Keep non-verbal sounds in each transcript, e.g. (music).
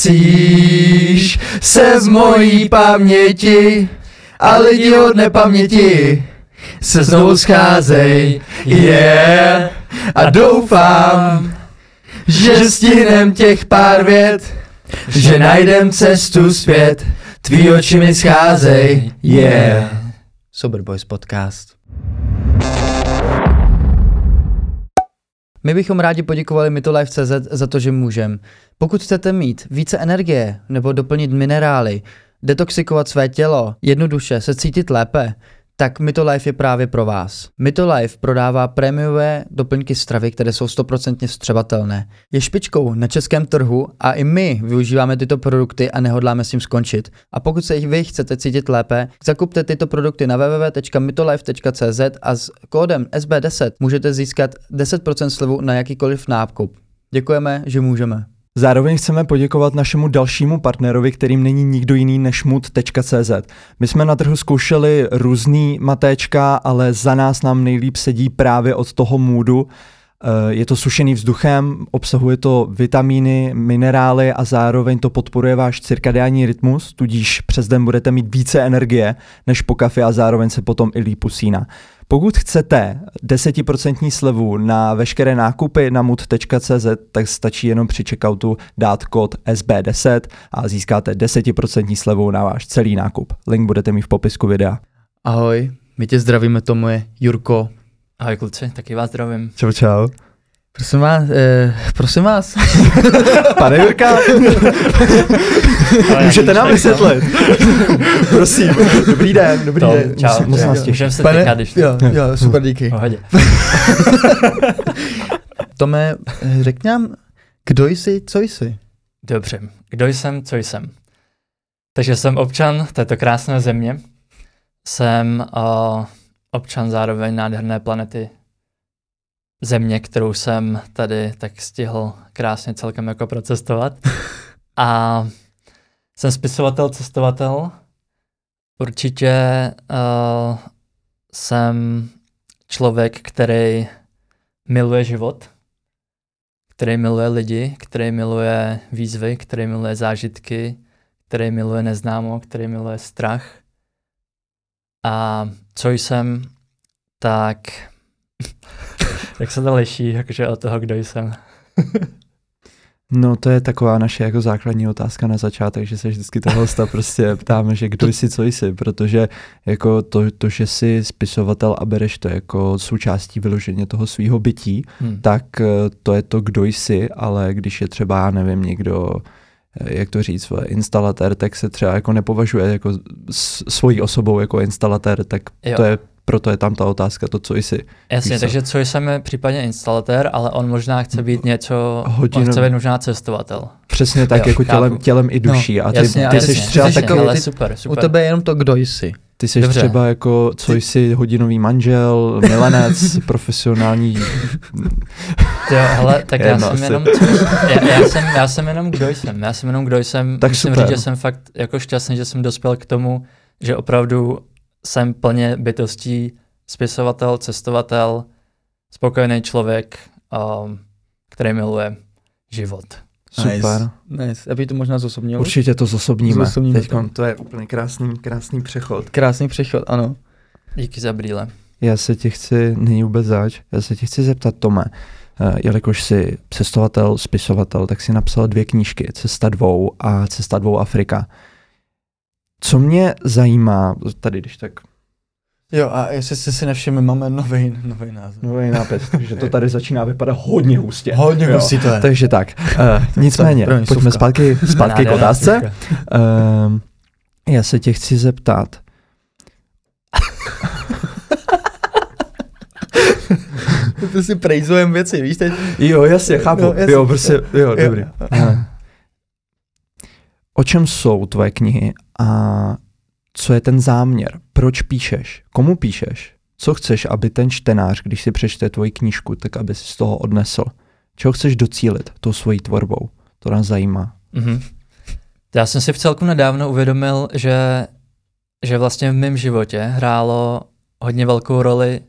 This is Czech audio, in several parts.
Ztrácíš se z mojí paměti a lidi od nepaměti se znovu scházej, yeah. A doufám, že stihnem těch pár vět, že najdem cestu zpět, tvý oči mi scházej, yeah. Sober Boys podcast. My bychom rádi poděkovali Mytolife.cz za to, že můžem. Pokud chcete mít více energie nebo doplnit minerály, detoxikovat své tělo, jednoduše se cítit lépe, tak Mytolife je právě pro vás. Mytolife prodává prémiové doplňky stravy, které jsou 100% vstřebatelné. Je špičkou na českém trhu a i my využíváme tyto produkty a nehodláme s tím skončit. A pokud se vy chcete cítit lépe, zakupte tyto produkty na www.mytolife.cz a s kódem SB10 můžete získat 10% slevu na jakýkoliv nákup. Děkujeme, že můžeme. Zároveň chceme poděkovat našemu dalšímu partnerovi, kterým není nikdo jiný než mood.cz. My jsme na trhu zkoušeli různý matéčka, ale za nás nám nejlíp sedí právě od toho moodu. Eh, je to sušený vzduchem, obsahuje to vitamíny, minerály a zároveň to podporuje váš cirkadiální rytmus, tudíž přes den budete mít více energie než po kafi a zároveň se potom i líp usíná. Pokud chcete 10% slevu na veškeré nákupy na mood.cz, tak stačí jenom při checkoutu dát kód SB10 a získáte 10% slevu na váš celý nákup. Link budete mít v popisku videa. Ahoj, my tě zdravíme, to moje Jurko. Ahoj kluci, taky vás zdravím. Čau, čau. Prosím vás, eh, prosím vás. (laughs) Pane Jurka, můžete nám vysvětlit. (laughs) Prosím, dobrý den, dobrý to, den. Čau, moc nás těší. se Pane, když jo, jo, super, díky. Pohodě. (laughs) Tome, řekni nám, kdo jsi, co jsi? Dobře, kdo jsem, co jsem. Takže jsem občan této krásné země. Jsem uh, občan zároveň nádherné planety země, kterou jsem tady tak stihl krásně celkem jako procestovat. (laughs) A jsem spisovatel, cestovatel. Určitě uh, jsem člověk, který miluje život, který miluje lidi, který miluje výzvy, který miluje zážitky, který miluje neznámo, který miluje strach. A co jsem, tak (laughs) jak se to liší jakože od toho, kdo jsem? (laughs) No to je taková naše jako základní otázka na začátek, že se vždycky toho hosta prostě (laughs) ptáme, že kdo jsi, co jsi, protože jako to, to, že jsi spisovatel a bereš to jako součástí vyloženě toho svého bytí, hmm. tak eh, to je to, kdo jsi, ale když je třeba, nevím, někdo jak to říct, instalatér, tak se třeba jako nepovažuje jako svojí osobou jako instalatér, tak jo. to je proto je tam ta otázka, to, co jsi. Jasně, písal. takže co jsem je případně instalatér, ale on možná chce být něco, Hodinu. on chce být možná cestovatel. Přesně tak, jo, jako tělem, tělem i duší. No, a ty, jasně, ty jsi třeba jasně, takový, ale super, super. U tebe je jenom to, kdo jsi. Ty jsi Dobře. třeba jako, co jsi hodinový manžel, milenec, (laughs) profesionální... Jo, hele, tak já jsem jenom, já, já, jsem, já jsem jenom kdo jsem, já jsem jenom kdo jsem, tak musím super. říct, že jsem fakt jako šťastný, že jsem dospěl k tomu, že opravdu jsem plně bytostí spisovatel, cestovatel, spokojený člověk, um, který miluje život. Super. Nice. nice. Aby to možná zosobnil? Určitě to zosobníme. zosobníme Teď to je úplně krásný, krásný přechod. Krásný přechod, ano. Díky za brýle. Já se tě chci, není vůbec zač, já se tě chci zeptat, Tome, uh, jelikož jsi cestovatel, spisovatel, tak si napsal dvě knížky, Cesta dvou a Cesta dvou Afrika. Co mě zajímá, tady když tak Jo, a jestli jste si nevšimli, máme nový, nový název. Nový nápis, takže to tady (laughs) začíná vypadat hodně hustě. Hodně jo. hustý to je. Takže tak, uh, (laughs) nicméně, pojďme zpátky, zpátky k otázce. Uh, já se tě chci zeptat. To si prejzujeme věci, víš teď? Jo, jasně, chápu. No, jasně. Jo, prostě, jo, jo dobrý. Jo. O čem jsou tvoje knihy a co je ten záměr? Proč píšeš? Komu píšeš? Co chceš, aby ten čtenář, když si přečte tvoji knížku, tak aby si z toho odnesl? Čeho chceš docílit tou svojí tvorbou? To nás zajímá. Mm-hmm. Já jsem si v celku nedávno uvědomil, že, že vlastně v mém životě hrálo hodně velkou roli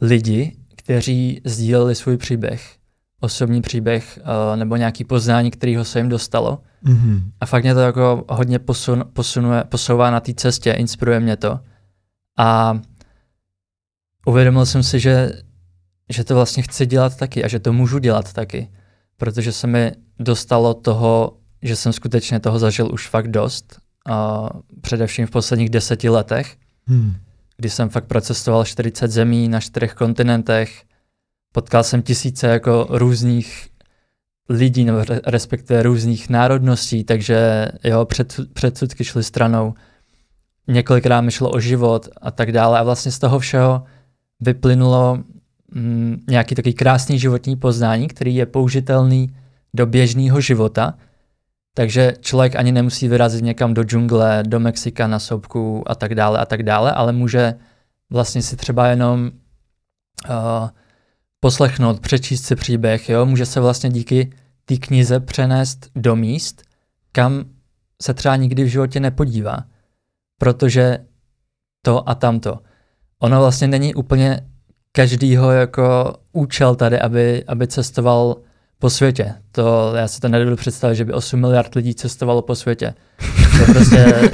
lidi, kteří sdíleli svůj příběh osobní příběh uh, nebo nějaký poznání, kterého se jim dostalo. Mm-hmm. A fakt mě to jako hodně posun, posunuje, posouvá na té cestě, inspiruje mě to. A uvědomil jsem si, že, že to vlastně chci dělat taky a že to můžu dělat taky, protože se mi dostalo toho, že jsem skutečně toho zažil už fakt dost, a především v posledních deseti letech, Hmm. Kdy jsem fakt procestoval 40 zemí na čtyřech kontinentech, potkal jsem tisíce jako různých lidí, nebo re- respektive různých národností, takže jo, před, předsudky šly stranou, několikrát mi šlo o život a tak dále. A vlastně z toho všeho vyplynulo mm, nějaký takový krásný životní poznání, který je použitelný do běžného života, takže člověk ani nemusí vyrazit někam do džungle, do Mexika na soubku a tak dále a tak dále, ale může vlastně si třeba jenom uh, poslechnout, přečíst si příběh, jo? může se vlastně díky té knize přenést do míst, kam se třeba nikdy v životě nepodívá, protože to a tamto. Ono vlastně není úplně každýho jako účel tady, aby, aby cestoval po světě. To, já si to nedovedu představit, že by 8 miliard lidí cestovalo po světě. To prostě (laughs)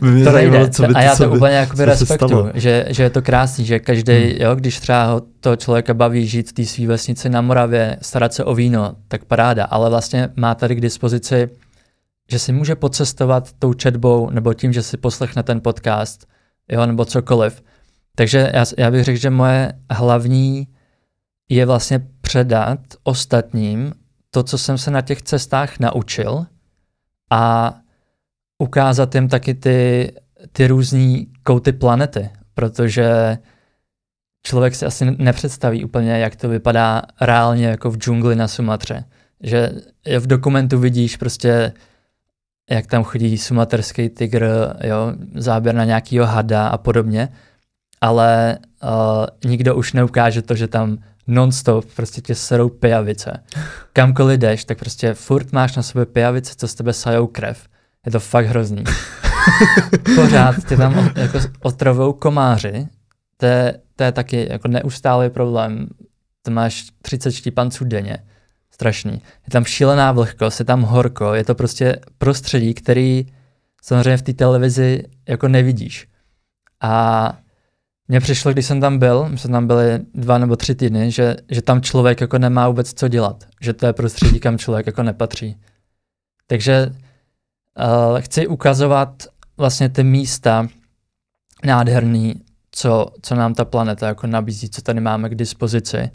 to zajímalo, nejde. co by a to- já co to by- úplně jakoby respektuju, že, že je to krásný, že každý, Hmm. jo, když třeba to člověka baví žít v té své vesnici na Moravě, starat se o víno, tak paráda, ale vlastně má tady k dispozici, že si může pocestovat tou četbou nebo tím, že si poslechne ten podcast, jo, nebo cokoliv. Takže já, já bych řekl, že moje hlavní je vlastně předat ostatním to, co jsem se na těch cestách naučil a ukázat jim taky ty, ty různé kouty planety, protože člověk si asi nepředstaví úplně, jak to vypadá reálně jako v džungli na Sumatře. Že v dokumentu vidíš prostě, jak tam chodí sumaterský tygr, jo, záběr na nějakýho hada a podobně, ale uh, nikdo už neukáže to, že tam non-stop prostě tě serou pijavice. Kamkoliv jdeš, tak prostě furt máš na sobě pijavice, co z tebe sajou krev. Je to fakt hrozný. (laughs) Pořád tě tam jako otravou komáři. To je, to je taky jako neustálý problém. To máš 30 štípanců denně. Strašný. Je tam šílená vlhkost, je tam horko, je to prostě prostředí, který samozřejmě v té televizi jako nevidíš. A mně přišlo, když jsem tam byl, my jsme tam byli dva nebo tři týdny, že, že tam člověk jako nemá vůbec co dělat. Že to je prostředí, kam člověk jako nepatří. Takže uh, chci ukazovat vlastně ty místa nádherný, co, co nám ta planeta jako nabízí, co tady máme k dispozici.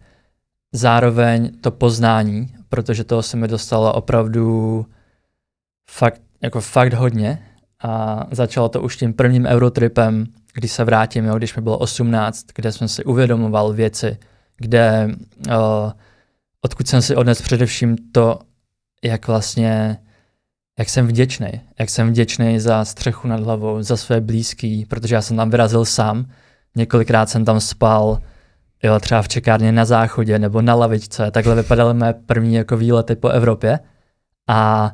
Zároveň to poznání, protože toho se mi dostalo opravdu fakt, jako fakt hodně a začalo to už tím prvním Eurotripem, když se vrátím, jo, když mi bylo 18, kde jsem si uvědomoval věci, kde uh, odkud jsem si odnes především to, jak vlastně, jak jsem vděčný, jak jsem vděčný za střechu nad hlavou, za své blízký, protože já jsem tam vyrazil sám, několikrát jsem tam spal, jo, třeba v čekárně na záchodě nebo na lavičce, takhle vypadaly mé první jako výlety po Evropě. A,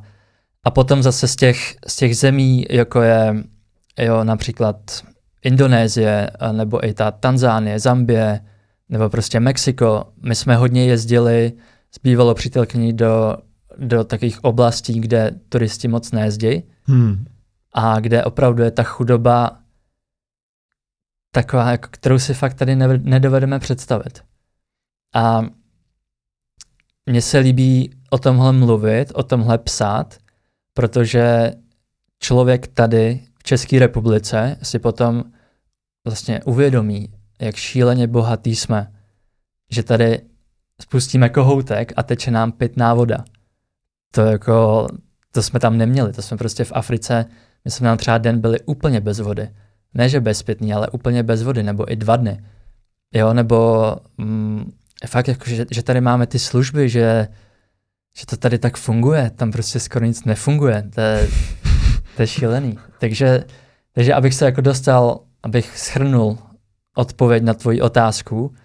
a potom zase z těch, z těch zemí, jako je jo, například Indonésie, nebo i ta Tanzánie, Zambie, nebo prostě Mexiko. My jsme hodně jezdili s bývalou přítelkyní do, do takových oblastí, kde turisti moc nejezdí Hmm. a kde opravdu je ta chudoba taková, jako, kterou si fakt tady ne, nedovedeme představit. A mně se líbí o tomhle mluvit, o tomhle psát, protože člověk tady v České republice si potom vlastně uvědomí, jak šíleně bohatý jsme, že tady spustíme kohoutek a teče nám pitná voda. To jako, to jsme tam neměli, to jsme prostě v Africe, my jsme tam třeba den byli úplně bez vody. Ne, že bezpětný, ale úplně bez vody, nebo i dva dny. Jo, nebo mm, fakt jako, že, že tady máme ty služby, že, že to tady tak funguje, tam prostě skoro nic nefunguje, to je, to je šílený. Takže, takže abych se jako dostal, abych schrnul odpověď na tvoji otázku,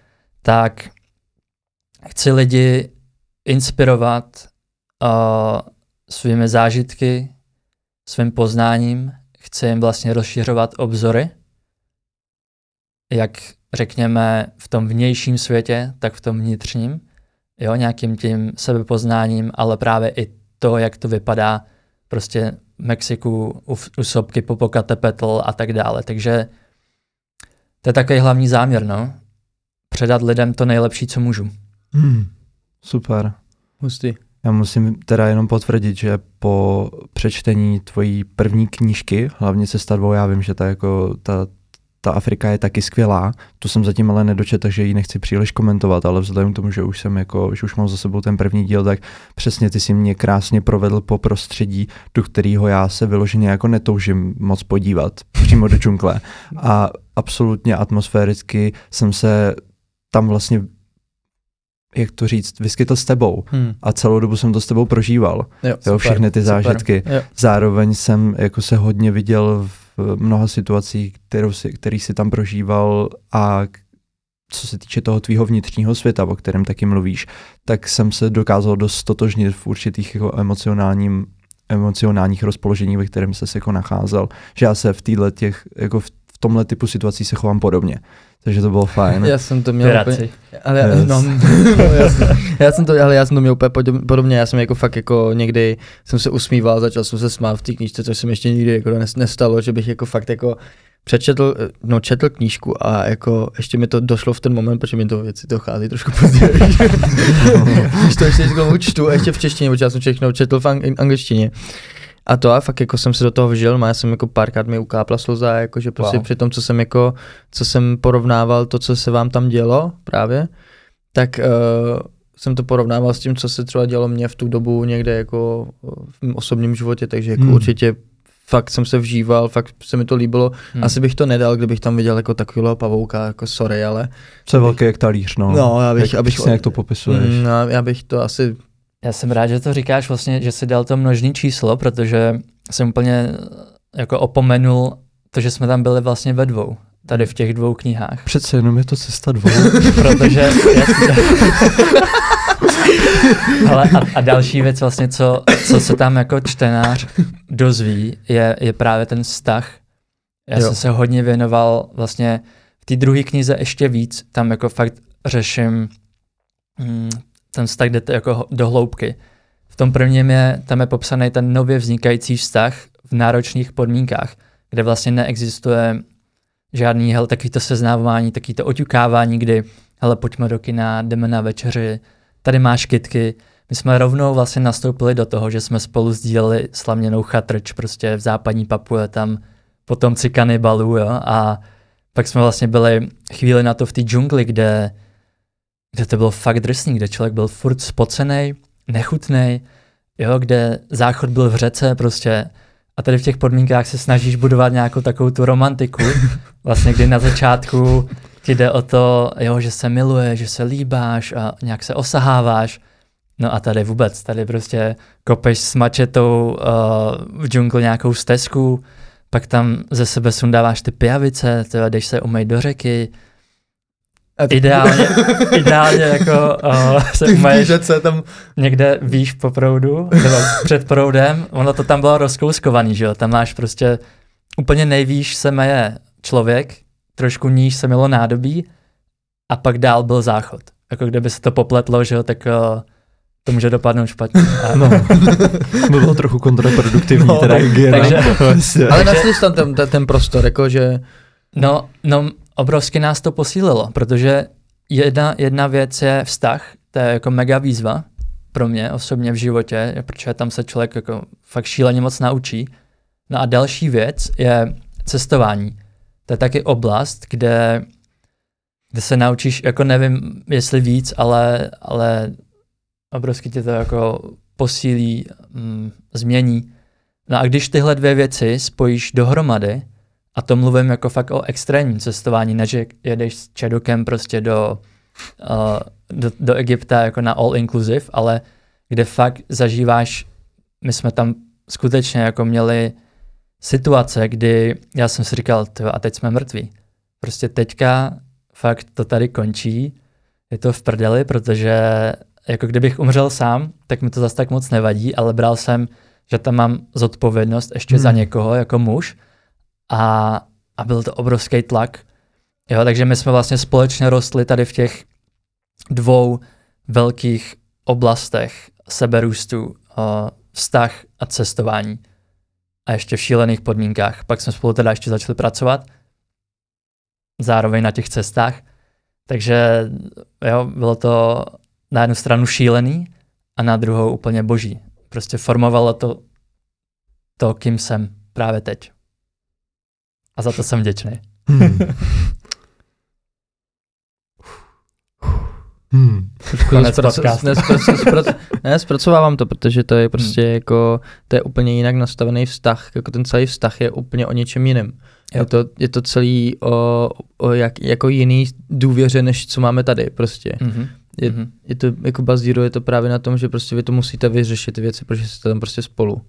tak chci lidi inspirovat uh, svými zážitky, svým poznáním, chci jim vlastně rozšiřovat obzory, jak řekněme v tom vnějším světě, tak v tom vnitřním. jo, nějakým tím sebepoznáním, ale právě i to, jak to vypadá prostě v Mexiku, u, u sopky Popocatépetl a tak dále. Takže to je takový hlavní záměr, no. Předat lidem to nejlepší, co můžu. Hmm, super. Hustý. Já musím teda jenom potvrdit, že po přečtení tvojí první knížky, hlavně Cesta dvou, já vím, že ta, jako, ta, ta Afrika je taky skvělá, tu jsem zatím ale nedočet, takže ji nechci příliš komentovat, ale vzhledem k tomu, že už jsem jako, že už mám za sebou ten první díl, tak přesně ty si mě krásně provedl po prostředí, do kterého já se vyloženě jako netoužím moc podívat, přímo do džungle. A absolutně atmosféricky jsem se tam vlastně jak to říct, vyskytl s tebou Hmm. a celou dobu jsem to s tebou prožíval. Jo, Jo, všechny ty super. zážitky. Jo. Zároveň jsem jako se hodně viděl v mnoha situacích, kterou si, který si tam prožíval a co se týče toho tvýho vnitřního světa, o kterém taky mluvíš, tak jsem se dokázal dost stotožnit v určitých jako emocionálních rozpoložení, ve kterém se jako nacházel, že já se v téhle těch, jako v tomhle typu situací se chovám podobně. Takže to bylo fajn. Já jsem to měl úplně, ale já, Yes. no, (laughs) no, jasně. já jsem to, ale já jsem to měl úplně podob- podobně, já jsem jako fakt jako někdy jsem se usmíval, začal jsem se smát v té knížce, což se mi ještě nikdy jako nes- nestalo, že bych jako fakt jako přečetl, no četl knížku a jako ještě mi to došlo v ten moment, protože mi to věci dochází trošku později. (laughs) Když to ještě čtu, a ještě v češtině, protože já jsem všechno četl v ang- angličtině. A to a fakt jako jsem se do toho vžil, no já jsem jako párkrát mi ukápla slza, jakože prostě Wow. při tom, co jsem jako, co jsem porovnával to, co se vám tam dělo právě, tak uh, jsem to porovnával s tím, co se třeba dělo mně v tu dobu někde jako v mém osobním životě, takže jako Hmm. určitě fakt jsem se vžíval, fakt se mi to líbilo. Hmm. Hmm. Asi bych to nedal, kdybych tam viděl jako takového pavouka, jako sorry, ale Co je velký jak talíř, no. No, já bych- jak, abych- přesně jak to popisuješ. mm, no, já bych to asi, Já jsem rád, že to říkáš vlastně, že jsi dal to množný číslo, protože jsem úplně jako opomenul to, že jsme tam byli vlastně ve dvou, tady v těch dvou knihách. Přece jenom je to cesta dvou. (laughs) Protože. Ale a, a, další věc vlastně, co, co se tam jako čtenář dozví, je, je právě ten vztah. Já Jo. jsem se hodně věnoval vlastně v té druhé knize ještě víc, tam jako fakt řeším mm, ten vztah jde jako do hloubky. V tom prvním je, tam je popsaný ten nově vznikající vztah v náročných podmínkách, kde vlastně neexistuje žádný hel, takový to seznávání, takový to oťukávání, kdy hele, pojďme do kina, jdeme na večeři, tady máš kitky. My jsme rovnou vlastně nastoupili do toho, že jsme spolu sdíleli slaměnou chatrč prostě v západní Papuje, tam potomci kanibalů, jo, a pak jsme vlastně byli chvíli na to v té džungli, kde, kde to bylo fakt drsný, kde člověk byl furt spocený, nechutný, jo, kde záchod byl v řece prostě. A tady v těch podmínkách se snažíš budovat nějakou takovou tu romantiku, (laughs) vlastně kdy na začátku ti jde o to, jo, že se miluje, že se líbáš a nějak se osaháváš, no a tady vůbec, tady prostě kopeš s mačetou uh, v džungli nějakou stezku, pak tam ze sebe sundáváš ty pijavice, tyhle, jdeš se umýt do řeky, ideálně, ideálně jako uh, se (laughs) ty řece tam, někde výš po proudu, nebo před proudem, ono to tam bylo rozkouskovaný, že jo, tam máš prostě úplně nejvýš se meje člověk, trošku níž se mělo nádobí a pak dál byl záchod. Jako kdyby se to popletlo, že jo, tak uh, to může dopadnout špatně. (laughs) No, to bylo trochu kontraproduktivní, No, teda tak- hygiena. takže- (laughs) Vlastně. ale našli jsi tam ten, ten, ten prostor, jako že, No, no, obrovsky nás to posílilo, protože jedna, jedna věc je vztah, to je jako mega výzva pro mě osobně v životě, protože tam se člověk jako fakt šíleně moc naučí. No a další věc je cestování. To je taky oblast, kde, kde se naučíš, jako nevím, jestli víc, ale, ale obrovsky tě to jako posílí, mm, změní. No a když tyhle dvě věci spojíš dohromady, a to mluvím jako fakt o extrémním cestování, ne že jedeš s čedukem prostě do, uh, do, do Egypta jako na all inclusive, ale kde fakt zažíváš, my jsme tam skutečně jako měli situace, kdy já jsem si říkal, "Tyjo, a teď jsme mrtví. Prostě teďka fakt to tady končí, je to v prdeli, protože jako kdybych umřel sám, tak mi to zase tak moc nevadí, ale bral jsem, že tam mám zodpovědnost ještě Hmm. za někoho jako muž a, a byl to obrovský tlak. Jo, takže my jsme vlastně společně rostli tady v těch dvou velkých oblastech seberůstu, vztah a cestování. A ještě v šílených podmínkách. Pak jsme spolu teda ještě začali pracovat, zároveň na těch cestách. Takže jo, bylo to na jednu stranu šílený a na druhou úplně boží. Prostě formovalo to to, kým jsem právě teď. A za to jsem vděčný. Hmm. Hmm. ne, zpracovávám to, protože to je prostě hmm. jako, to je úplně jinak nastavený vztah, jako ten celý vztah je úplně o něčem jiném. Je to, je to celý o, o jak, jako jiný důvěře, než co máme tady prostě. Mm-hmm. Je, mm-hmm. je to, jako bazdíro je to právě na tom, že prostě vy to musíte vyřešit ty věci, protože jste tam prostě spolu.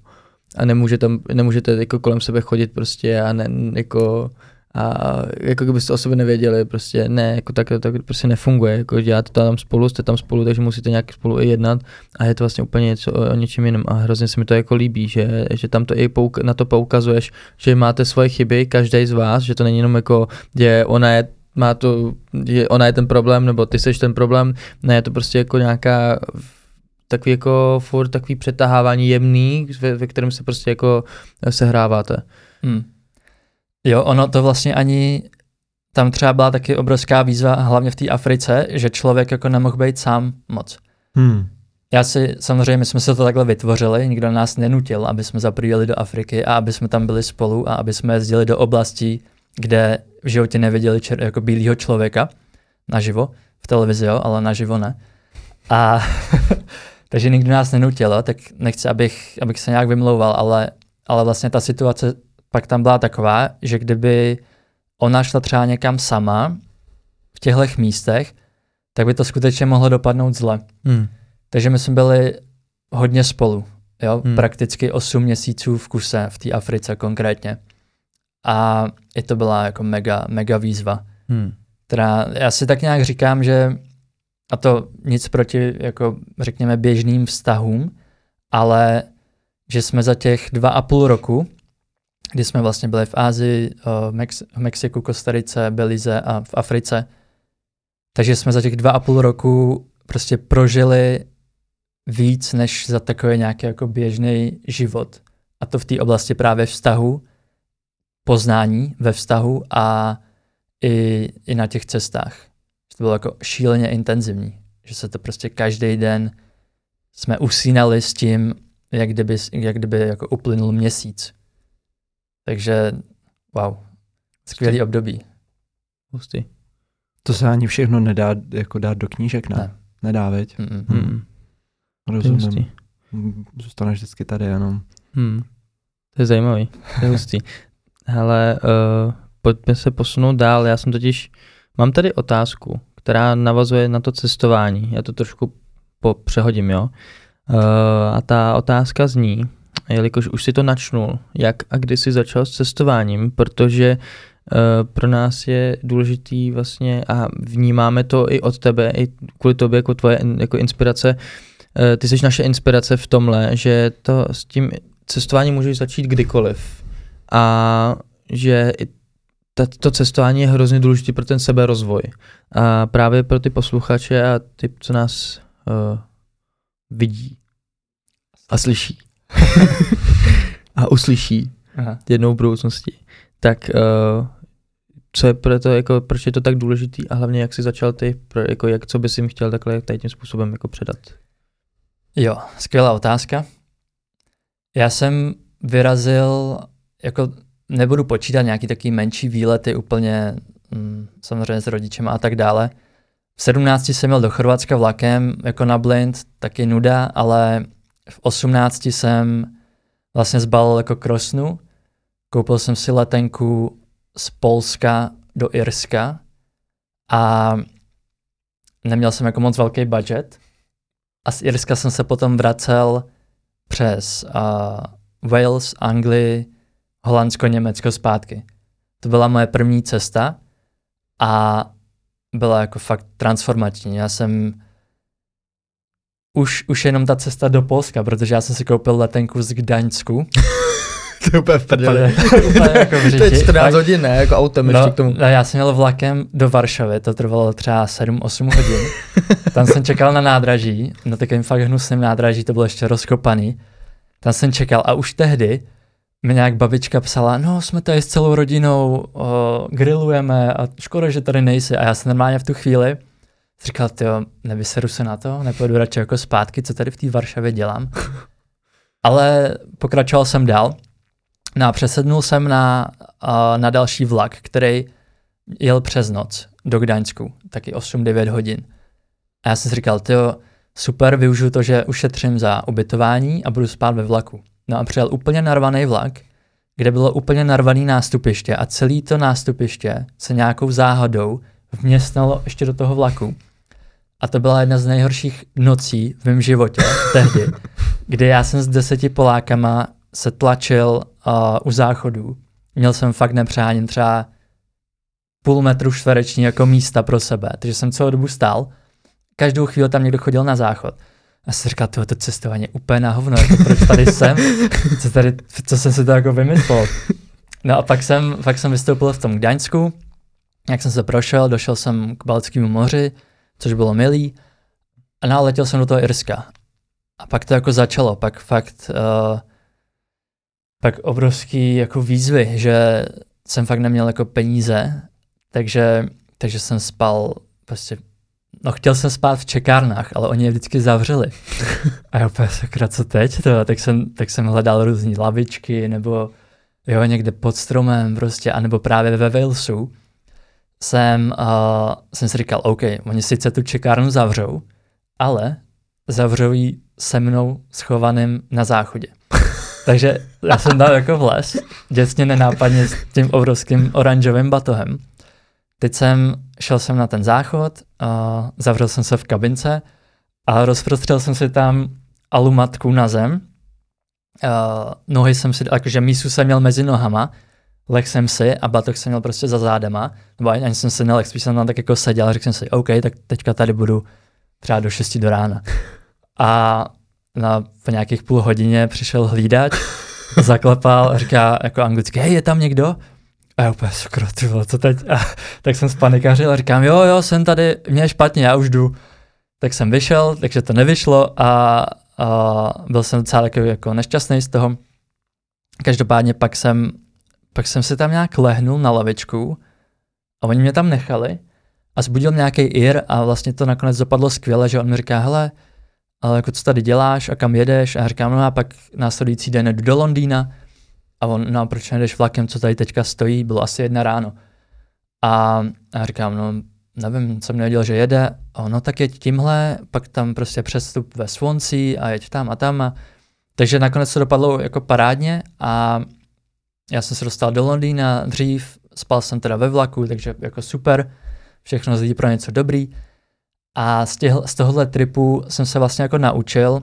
A nemůže tam, nemůžete jako kolem sebe chodit prostě a ne, jako a jako kdybyste o sobě nevěděli, prostě ne, jako tak, tak prostě nefunguje, jako děláte to tam spolu, jste tam spolu, takže musíte nějak spolu i jednat a je to vlastně úplně něco o, o něčem jiném a hrozně se mi to jako líbí, že, že tam to i pouk- na to poukazuješ, že máte svoje chyby, každý z vás, že to není jenom jako, že ona je má to, že ona je ten problém, nebo ty seš ten problém, ne, je to prostě jako nějaká takový jako furt takový přetahávání jemný, ve, ve kterém se prostě jako sehráváte. Hmm. Jo, ono to vlastně ani, tam třeba byla taky obrovská výzva, hlavně v té Africe, že člověk jako nemohl být sám moc. Hmm. Já si, samozřejmě, my jsme se to takhle vytvořili, nikdo nás nenutil, aby jsme zaprýjeli do Afriky a aby jsme tam byli spolu a aby jsme jezdili do oblastí, kde v životě neviděli čer, jako bílého člověka naživo, v televizi jo, ale naživo ne. A (laughs) takže nikdo nás nenutil, tak nechci, abych, abych se nějak vymlouval, ale, ale vlastně ta situace pak tam byla taková, že kdyby ona šla třeba někam sama v těchto místech, tak by to skutečně mohlo dopadnout zle. Hmm. Takže my jsme byli hodně spolu, jo? Hmm. prakticky 8 měsíců v kuse v té Africe konkrétně. A i to byla jako mega, mega výzva. Hmm. Která, já si tak nějak říkám, že a to nic proti, jako řekněme, běžným vztahům, ale že jsme za těch dva a půl roku kdy jsme vlastně byli v Ázii, eh, v, Mex- v Mexiku, Kostarice, Belize a v Africe. Takže jsme za těch dva a půl roku prostě prožili víc než za takový nějaký jako běžný život. A to v té oblasti právě vztahu, poznání ve vztahu a i, i na těch cestách. Že to bylo jako šíleně intenzivní. Že se to prostě každý den jsme usínali s tím, jak kdyby, jak kdyby jako uplynul měsíc. Takže wow, skvělý období. Hustý. To se ani všechno nedá jako dát do knížek, ne? ne. Nedá, veď? Mm-mm. Hmm. Rozumím. Zůstaneš vždycky tady jenom. Hmm. To je zajímavý, to je hustý. Hele, uh, pojďme se posunout dál. Já jsem totiž, mám tady otázku, která navazuje na to cestování. Já to trošku po, přehodím, jo. Uh, a ta otázka zní, jelikož už si to načnul, jak a kdy jsi začal s cestováním, protože uh, pro nás je důležitý vlastně a vnímáme to i od tebe, i kvůli tobě jako tvoje jako inspirace. Uh, ty jsi naše inspirace v tomhle, že to s tím cestováním můžeš začít kdykoliv a že i to cestování je hrozně důležité pro ten seberozvoj. A právě pro ty posluchače a ty, co nás uh, vidí a slyší. (laughs) a uslyší Aha. jednou v budoucnosti, tak uh, co je pro to, jako, proč je to tak důležitý a hlavně jak jsi začal ty, pro, jako, jak, co bys jim chtěl takhle tady tím způsobem jako předat? Jo, skvělá otázka. Já jsem vyrazil, jako nebudu počítat nějaký taký menší výlety úplně, mm, samozřejmě s rodičem a tak dále. V 17 jsem měl do Chorvatska vlakem jako na blind, taky nuda, ale v 18 jsem vlastně zbalil jako krosnu. Koupil jsem si letenku z Polska do Irska a neměl jsem jako moc velký budget. A z Irska jsem se potom vracel přes uh, Wales, Anglii, Holandsko, Německo zpátky. To byla moje první cesta a byla jako fakt transformační. Já jsem už, už jenom ta cesta do Polska, protože já jsem si koupil letenku z Gdaňsku. (laughs) to je úplně v prdeli. Jako v (laughs) To je řiti. 14 Fakt- hodin, ne? Jako autem ještě k tomu. No, já jsem jel vlakem do Varšavy, to trvalo třeba 7-8 hodin. (laughs) Tam jsem čekal na nádraží, na takovém fakt hnusném nádraží, to bylo ještě rozkopaný. Tam jsem čekal a už tehdy mi nějak babička psala, no jsme tady s celou rodinou, o, grillujeme a škoda, že tady nejsi. A já jsem normálně v tu chvíli říkal, tyjo, nevyseru se na to, nepojedu radši jako zpátky, co tady v té Varšavě dělám. (laughs) Ale pokračoval jsem dál. No a přesednul jsem na, a, na další vlak, který jel přes noc do Gdaňsku, taky 8-9 hodin. A já jsem si říkal, tyjo, super, využiju to, že ušetřím za ubytování a budu spát ve vlaku. No a přijel úplně narvaný vlak, kde bylo úplně narvaný nástupiště a celý to nástupiště se nějakou záhadou vměstnalo ještě do toho vlaku. A to byla jedna z nejhorších nocí v mém životě (laughs) tehdy, kdy já jsem s deseti Polákama se tlačil uh, u záchodu. Měl jsem fakt nepřáním třeba půl metru čtvereční jako místa pro sebe, takže jsem celou dobu stál. Každou chvíli tam někdo chodil na záchod. A jsem říkal, to, to cestování je úplně na hovno, jako proč tady jsem, co, tady, co jsem si to jako vymyslel. No a pak jsem, pak jsem vystoupil v tom Gdaňsku, jak jsem se prošel, došel jsem k Baltskému moři, což bylo milý, a no, a letěl jsem do toho Irska. A pak to jako začalo, pak fakt, uh, pak obrovský jako výzvy, že jsem fakt neměl jako peníze, takže, takže jsem spal prostě, no chtěl jsem spát v čekárnách, ale oni je vždycky zavřeli. A já úplně sakra, co teď? To? Tak, jsem, tak jsem hledal různé lavičky, nebo jo, někde pod stromem prostě, anebo právě ve Walesu jsem, uh, jsem si říkal, OK, oni sice tu čekárnu zavřou, ale zavřou ji se mnou schovaným na záchodě. (laughs) Takže já jsem dal jako vles, děsně nenápadně s tím obrovským oranžovým batohem. Teď jsem, šel jsem na ten záchod, uh, zavřel jsem se v kabince a rozprostřel jsem si tam alumatku na zem. Uh, nohy jsem si, jakože mísu jsem měl mezi nohama, leh jsem si a batoh jsem měl prostě za zádema, nebo ani, ani jsem si neleh, spíš jsem tam tak jako seděl a řekl jsem si, OK, tak teďka tady budu třeba do 6 do rána. A na, po nějakých půl hodině přišel hlídač, (laughs) zaklepal a říká jako anglicky, hej, je tam někdo? A já úplně, sakra, ty vole, co teď? A, tak jsem spanikařil a říkám, jo, jo, jsem tady, mě je špatně, já už jdu. Tak jsem vyšel, takže to nevyšlo a, a byl jsem docela takový jako nešťastný z toho. Každopádně pak jsem, pak jsem si tam nějak lehnul na lavičku a oni mě tam nechali a zbudil nějaký ir a vlastně to nakonec dopadlo skvěle, že on mi říká, hele, ale jako co tady děláš a kam jedeš? A já říkám, no a pak následující den jdu do Londýna a on, no a proč nejdeš vlakem, co tady teďka stojí, bylo asi jedna ráno. A, a říkám, no nevím, jsem nevěděl, že jede. A no tak jeď tímhle, pak tam prostě přestup ve Swansea a jeď tam a tam. A... Takže nakonec to dopadlo jako parádně a já jsem se dostal do Londýna dřív, spal jsem teda ve vlaku, takže jako super, všechno zlí pro něco dobrý. A z, těch, z tohohle tripu jsem se vlastně jako naučil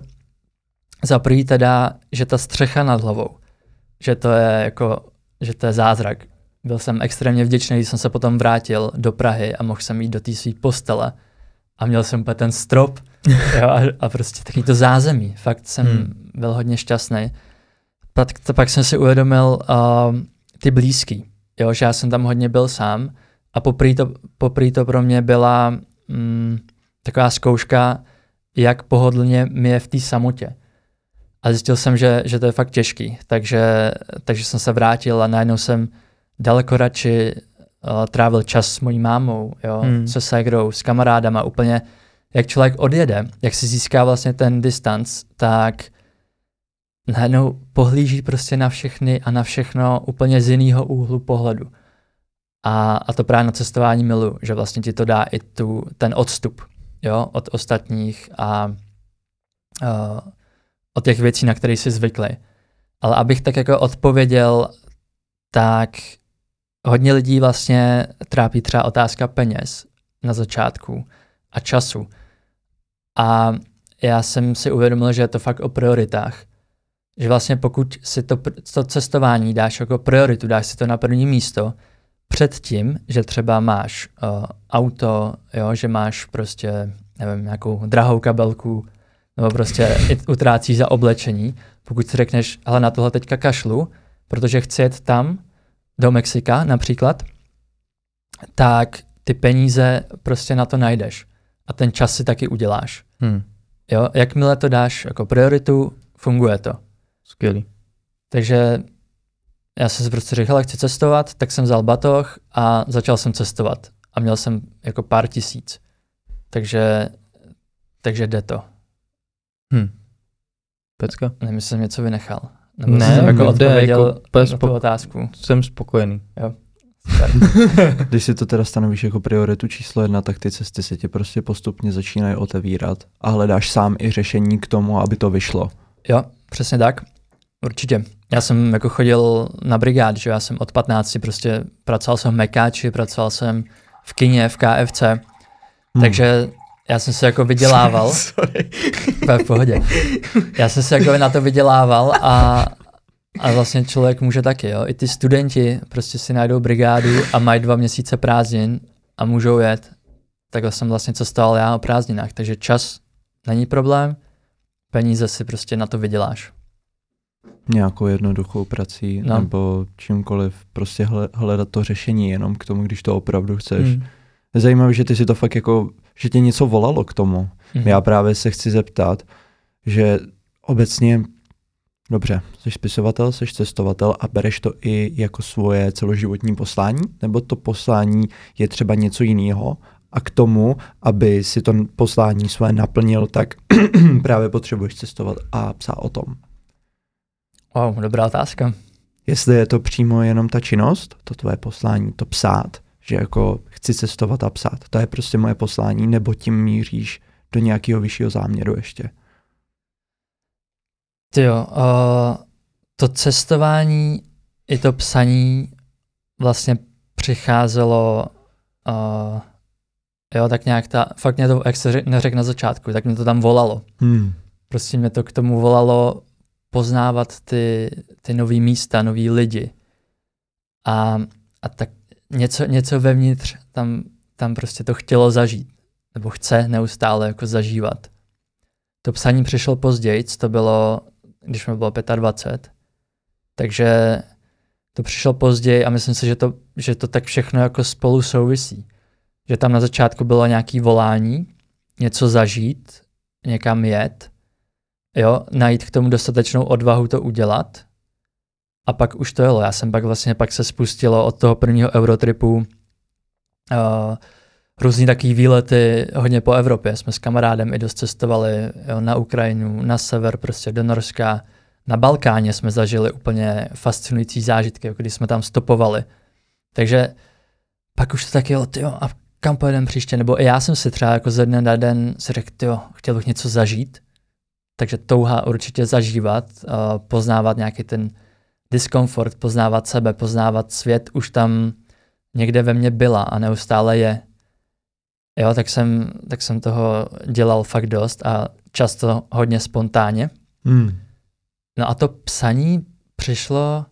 za prvý teda, že ta střecha nad hlavou, že to je jako, že to je zázrak. Byl jsem extrémně vděčný, když jsem se potom vrátil do Prahy a mohl jsem jít do té své postele a měl jsem úplně ten strop (laughs) jo, a, a prostě takový to zázemí. Fakt jsem hmm. byl hodně šťastný. Pak, pak jsem si uvědomil uh, ty blízký, jo, že já jsem tam hodně byl sám a poprý to, poprý to pro mě byla mm, taková zkouška, jak pohodlně mi je v té samotě. A zjistil jsem, že, že to je fakt těžký, takže, takže jsem se vrátil a najednou jsem daleko radši uh, trávil čas s mojí mámou, jo, hmm. se ségrou, s kamarádama, úplně jak člověk odjede, jak si získá vlastně ten distanc, tak najednou pohlíží prostě na všechny a na všechno úplně z jiného úhlu pohledu. A, a to právě na cestování milu, že vlastně ti to dá i tu, ten odstup jo, od ostatních a uh, od těch věcí, na které jsi zvykli. Ale abych tak jako odpověděl, tak hodně lidí vlastně trápí třeba otázka peněz na začátku a času. A já jsem si uvědomil, že je to fakt o prioritách. Že vlastně pokud si to, to cestování dáš jako prioritu, dáš si to na první místo, před tím, že třeba máš uh, auto, jo, že máš prostě, nevím, nějakou drahou kabelku, nebo prostě utrácíš za oblečení, pokud si řekneš, ale na tohle teďka kašlu, protože chci jet tam, do Mexika například, tak ty peníze prostě na to najdeš a ten čas si taky uděláš. Hmm. Jo, jakmile to dáš jako prioritu, funguje to. Skvělý. Takže já jsem si prostě řekl, chci cestovat, tak jsem vzal batoh a začal jsem cestovat. A měl jsem jako pár tisíc. Takže, takže jde to. Hm. Pecka? Nevím, jestli jsem něco vynechal. Nebo Ne, jsem jako jde, odpověděl jako pok- otázku. Jsem spokojený. (laughs) Super. Když si to teda stanovíš jako prioritu číslo jedna, tak ty cesty se tě prostě postupně začínají otevírat a hledáš sám i řešení k tomu, aby to vyšlo. Jo, přesně tak. Určitě. Já jsem jako chodil na brigád, že já jsem od 15 prostě pracoval jsem v Mekáči, pracoval jsem v kině, v KFC, Hmm. takže já jsem se jako vydělával. (laughs) Sorry. V pohodě. Já jsem se jako na to vydělával a, a vlastně člověk může taky, jo. I ty studenti prostě si najdou brigádu a mají dva měsíce prázdnin a můžou jet. Takhle jsem vlastně cestoval já o prázdninách, takže čas není problém, peníze si prostě na to vyděláš. Nějakou jednoduchou prací No. nebo čímkoliv, prostě hle- hledat to řešení jenom k tomu, když to opravdu chceš. Mm. Je zajímavé, že ty si to fakt jako, že tě něco volalo k tomu. Mhm. Já právě se chci zeptat, že obecně, dobře, jsi spisovatel, jsi cestovatel a bereš to i jako svoje celoživotní poslání? Nebo to poslání je třeba něco jiného a k tomu, aby si to poslání své naplnil, tak (clears throat) právě potřebuješ cestovat a psát o tom. Wow, dobrá otázka. Jestli je to přímo jenom ta činnost, to tvoje poslání, to psát, že jako chci cestovat a psát, to je prostě moje poslání, nebo tím míříš do nějakého vyššího záměru ještě. Ty jo, uh, to cestování i to psaní vlastně přicházelo, uh, jo, tak nějak ta, fakt mě to, jak se řek- neřekl na začátku, tak mě to tam volalo. Hmm. Prostě mě to k tomu volalo poznávat ty, ty nový místa, nový lidi. A, a tak něco, něco vevnitř tam, tam prostě to chtělo zažít. Nebo chce neustále jako zažívat. To psaní přišlo později, to bylo, když mi bylo 25. Takže to přišlo později a myslím si, že to, že to tak všechno jako spolu souvisí. Že tam na začátku bylo nějaké volání, něco zažít, někam jet, jo, najít k tomu dostatečnou odvahu to udělat a pak už to jelo. Já jsem pak vlastně, pak se spustilo od toho prvního Eurotripu uh, různý takový výlety hodně po Evropě. Jsme s kamarádem i dost cestovali jo, na Ukrajinu, na sever, prostě do Norska. Na Balkáně jsme zažili úplně fascinující zážitky, jako když jsme tam stopovali. Takže pak už to taky jelo, tyjo, a kam pojedeme příště? Nebo i já jsem si třeba jako ze dne na den si řekl, tyjo, chtěl bych něco zažít. Takže touha určitě zažívat, uh, poznávat nějaký ten diskomfort, poznávat sebe, poznávat svět, už tam někde ve mně byla a neustále je. Jo, tak jsem, tak jsem toho dělal fakt dost a často hodně spontánně. Hmm. No a to psaní přišlo,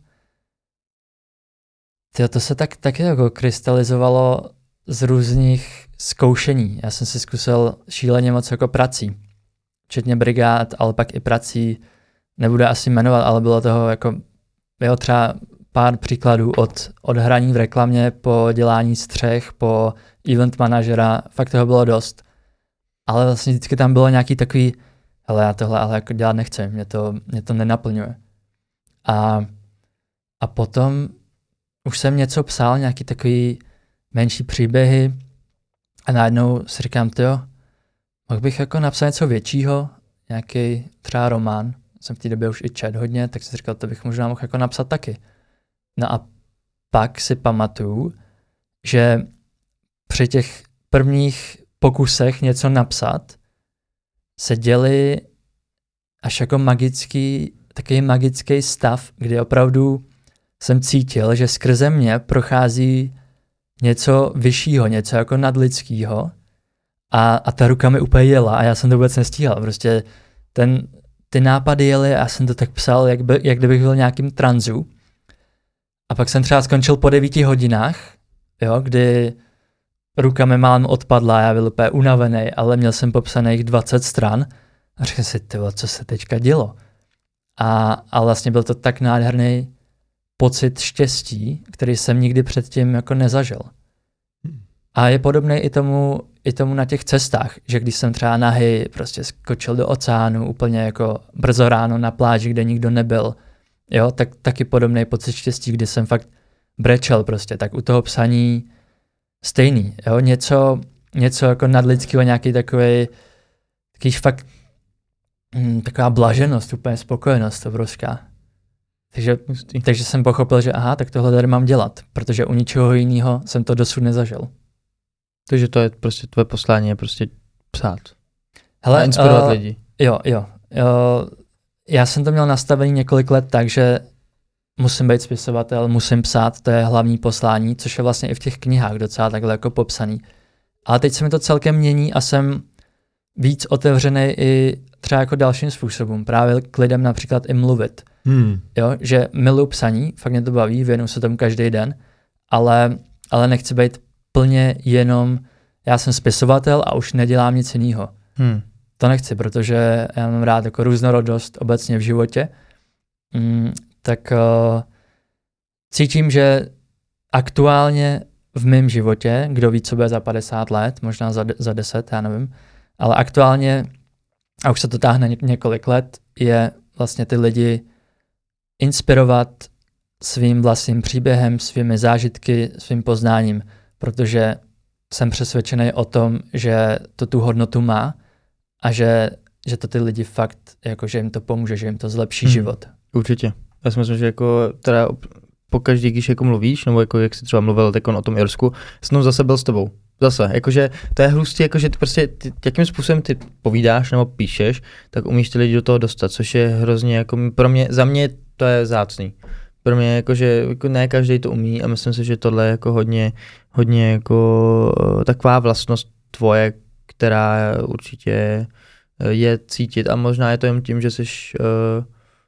tyjo, to se tak taky jako krystalizovalo z různých zkoušení. Já jsem si zkusil šíleně moc jako prací, včetně brigád, ale pak i prací, nebudu asi jmenovat, ale bylo toho jako, jo, třeba pár příkladů od, od hraní v reklamě po dělání střech, po event manažera, fakt toho bylo dost. Ale vlastně vždycky tam bylo nějaký takový, hele, já tohle ale jako dělat nechci, mě to, mě to nenaplňuje. A, a potom už jsem něco psal, nějaký takový menší příběhy a najednou si říkám, jo, mohl bych jako napsat něco většího, nějaký třeba román, jsem v té době už i čet hodně, tak jsem říkal, to bych možná mohl jako napsat taky. No a pak si pamatuju, že při těch prvních pokusech něco napsat se děli až jako magický, takový magický stav, kdy opravdu jsem cítil, že skrze mě prochází něco vyššího, něco jako nadlidského a, a ta ruka mi úplně jela a já jsem to vůbec nestíhal. Prostě ten, ty nápady jely a já jsem to tak psal, jak, by, jak kdybych byl nějakým tranzu. A pak jsem třeba skončil po devíti hodinách, jo, kdy ruka mi málem odpadla, já byl úplně unavený, ale měl jsem popsaných 20 stran a řekl si, tyvo, co se teďka dělo. A, a vlastně byl to tak nádherný pocit štěstí, který jsem nikdy předtím jako nezažil. Hmm. A je podobný i tomu, i tomu na těch cestách, že když jsem třeba nahý prostě skočil do oceánu úplně jako brzo ráno na pláži, kde nikdo nebyl, jo, tak taky podobný pocit štěstí, kdy jsem fakt brečel prostě, tak u toho psaní stejný, jo, něco, něco jako nadlidského, nějaký takový, takový fakt mm, taková blaženost, úplně spokojenost obrovská. Takže, takže jsem pochopil, že aha, tak tohle tady mám dělat, protože u ničeho jiného jsem to dosud nezažil. Takže to je prostě tvoje poslání, je prostě psát. Hele, a inspirovat uh, lidi. Jo, jo. Uh, já jsem to měl nastavený několik let tak, že musím být spisovatel, musím psát, to je hlavní poslání, což je vlastně i v těch knihách docela takhle jako popsaný. Ale teď se mi to celkem mění a jsem víc otevřený i třeba jako dalším způsobům, právě k lidem například i mluvit. Hmm. Jo, že miluji psaní, fakt mě to baví, věnu se tomu každý den, ale, ale nechci být plně jenom, já jsem spisovatel a už nedělám nic jiného. Hmm. To nechci, protože já mám rád jako různorodost obecně v životě. Mm, tak uh, cítím, že aktuálně v mém životě, kdo ví, co bude za 50 let, možná za, za 10, já nevím, ale aktuálně, a už se to táhne ně, několik let, je vlastně ty lidi inspirovat svým vlastním příběhem, svými zážitky, svým poznáním, protože jsem přesvědčený o tom, že to tu hodnotu má a že, že to ty lidi fakt, jako že jim to pomůže, že jim to zlepší Hmm. život. Určitě. Já si myslím, že jako teda po každý, když jako mluvíš, nebo jako jak jsi třeba mluvil teď o tom Irsku, jsem zase byl s tebou. Zase, jakože to je hlustý, jakože ty prostě, ty, jakým způsobem ty povídáš nebo píšeš, tak umíš ty lidi do toho dostat, což je hrozně, jako pro mě, za mě to je zácný. Pro mě jakože jako ne každý to umí a myslím si, že tohle je jako hodně, hodně jako eh, taková vlastnost tvoje, která určitě eh, je cítit a možná je to jen tím, že jsi uh,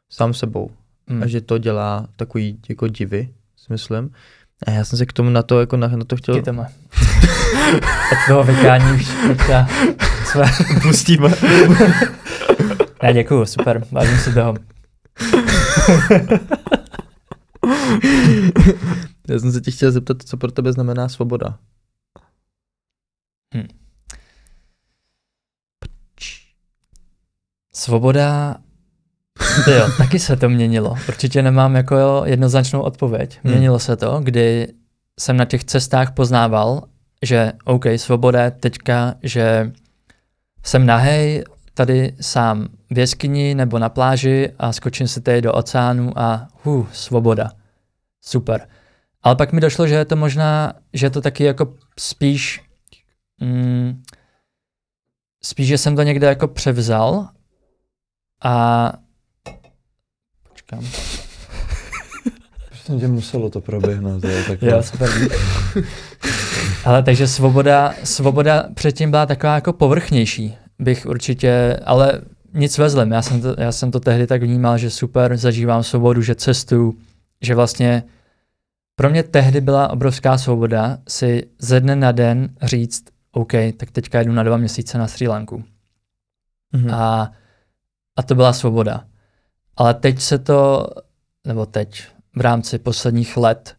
sám sebou Hmm. a že to dělá takový jako divy, si myslím. A já jsem se k tomu na to, jako na, na to chtěl... Díky tomu. Od toho vykání už teďka své... Pustíme. (laughs) Ne, děkuju, super, vážím si toho. (laughs) Já jsem se tě chtěl zeptat, co pro tebe znamená svoboda. Svoboda, jo, taky se to měnilo. Určitě nemám jako jednoznačnou odpověď. Hmm. Měnilo se to, kdy jsem na těch cestách poznával, že OK, svoboda je teďka, že jsem nahej tady sám v jeskyni nebo na pláži a skočím si tady do oceánu a hu, svoboda. Super. Ale pak mi došlo, že je to možná, že je to taky jako spíš, mm, spíš, že jsem to někde jako převzal a počkám. (laughs) Myslím, že muselo to proběhnout. Jo, tak Jo, super. Ale takže svoboda, svoboda předtím byla taková jako povrchnější, bych určitě, ale nic ve zlém. Já jsem, to, já jsem to tehdy tak vnímal, že super, zažívám svobodu, že cestuju, že vlastně pro mě tehdy byla obrovská svoboda si ze dne na den říct, OK, tak teďka jdu na dva měsíce na Sri Lanku. Mhm. A, a to byla svoboda. Ale teď se to, nebo teď, v rámci posledních let,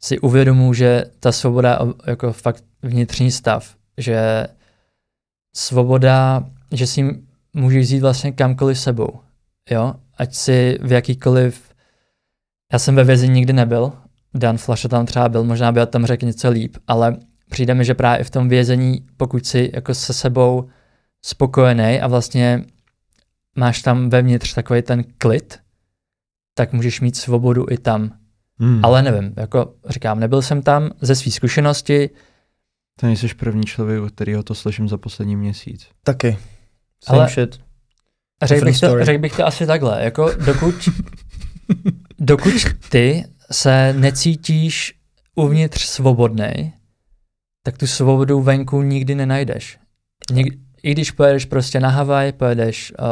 si uvědomuji, že ta svoboda jako fakt vnitřní stav, že svoboda, že si můžeš vzít vlastně kamkoliv sebou, jo, ať si v jakýkoliv, já jsem ve vězení nikdy nebyl, Dan Flasha tam třeba byl, možná by o tom řekl něco líp, ale přijde mi, že právě v tom vězení, pokud si jako se sebou spokojený a vlastně máš tam vevnitř takový ten klid, tak můžeš mít svobodu i tam. Hmm. Ale nevím, jako říkám, nebyl jsem tam ze své zkušenosti, To nejsi první člověk, od kterého to slyším za poslední měsíc. Taky. Same Ale- shit. Řekl bych, to, řek bych to asi takhle, jako dokud, (laughs) dokud ty se necítíš uvnitř svobodnej, tak tu svobodu venku nikdy nenajdeš. Nik, I když pojedeš prostě na Havaj, pojedeš uh,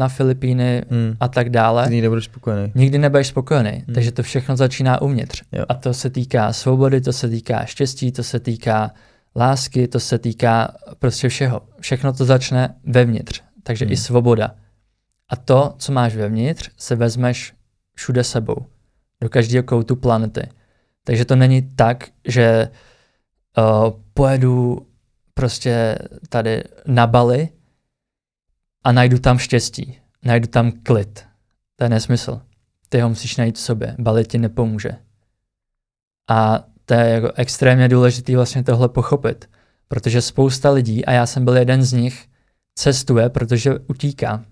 na Filipíny Hmm. a tak dále, Ty nebudeš spokojený. nikdy nebudeš spokojený. Hmm. Takže to všechno začíná uvnitř. Jo. A to se týká svobody, to se týká štěstí, to se týká lásky, to se týká prostě všeho. Všechno to začne vevnitř. Takže Hmm. i svoboda. A to, co máš vevnitř, se vezmeš všude sebou. do každého koutu planety. Takže to není tak, že uh, pojedu prostě tady na Bali a najdu tam štěstí, najdu tam klid. To je nesmysl. Ty ho musíš najít v sobě. Bali ti nepomůže. A to je jako extrémně důležité vlastně tohle pochopit, protože spousta lidí, a já jsem byl jeden z nich, cestuje, protože utíká.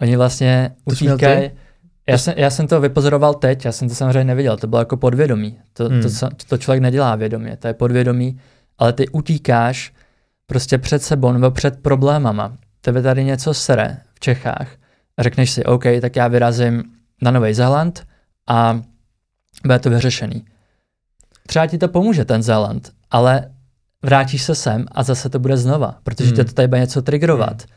Oni vlastně utíkají. Já jsem, já jsem to vypozoroval teď, já jsem to samozřejmě neviděl, to bylo jako podvědomí. To, hmm. to, to, to člověk nedělá vědomě, to je podvědomí, ale ty utíkáš prostě před sebou nebo před problémama. Tebe tady něco sere v Čechách a řekneš si, OK, tak já vyrazím na Nový Zéland a bude to vyřešený. Třeba ti to pomůže ten Zéland, ale vrátíš se sem a zase to bude znova, protože hmm. tě to tady bude něco triggerovat. Hmm.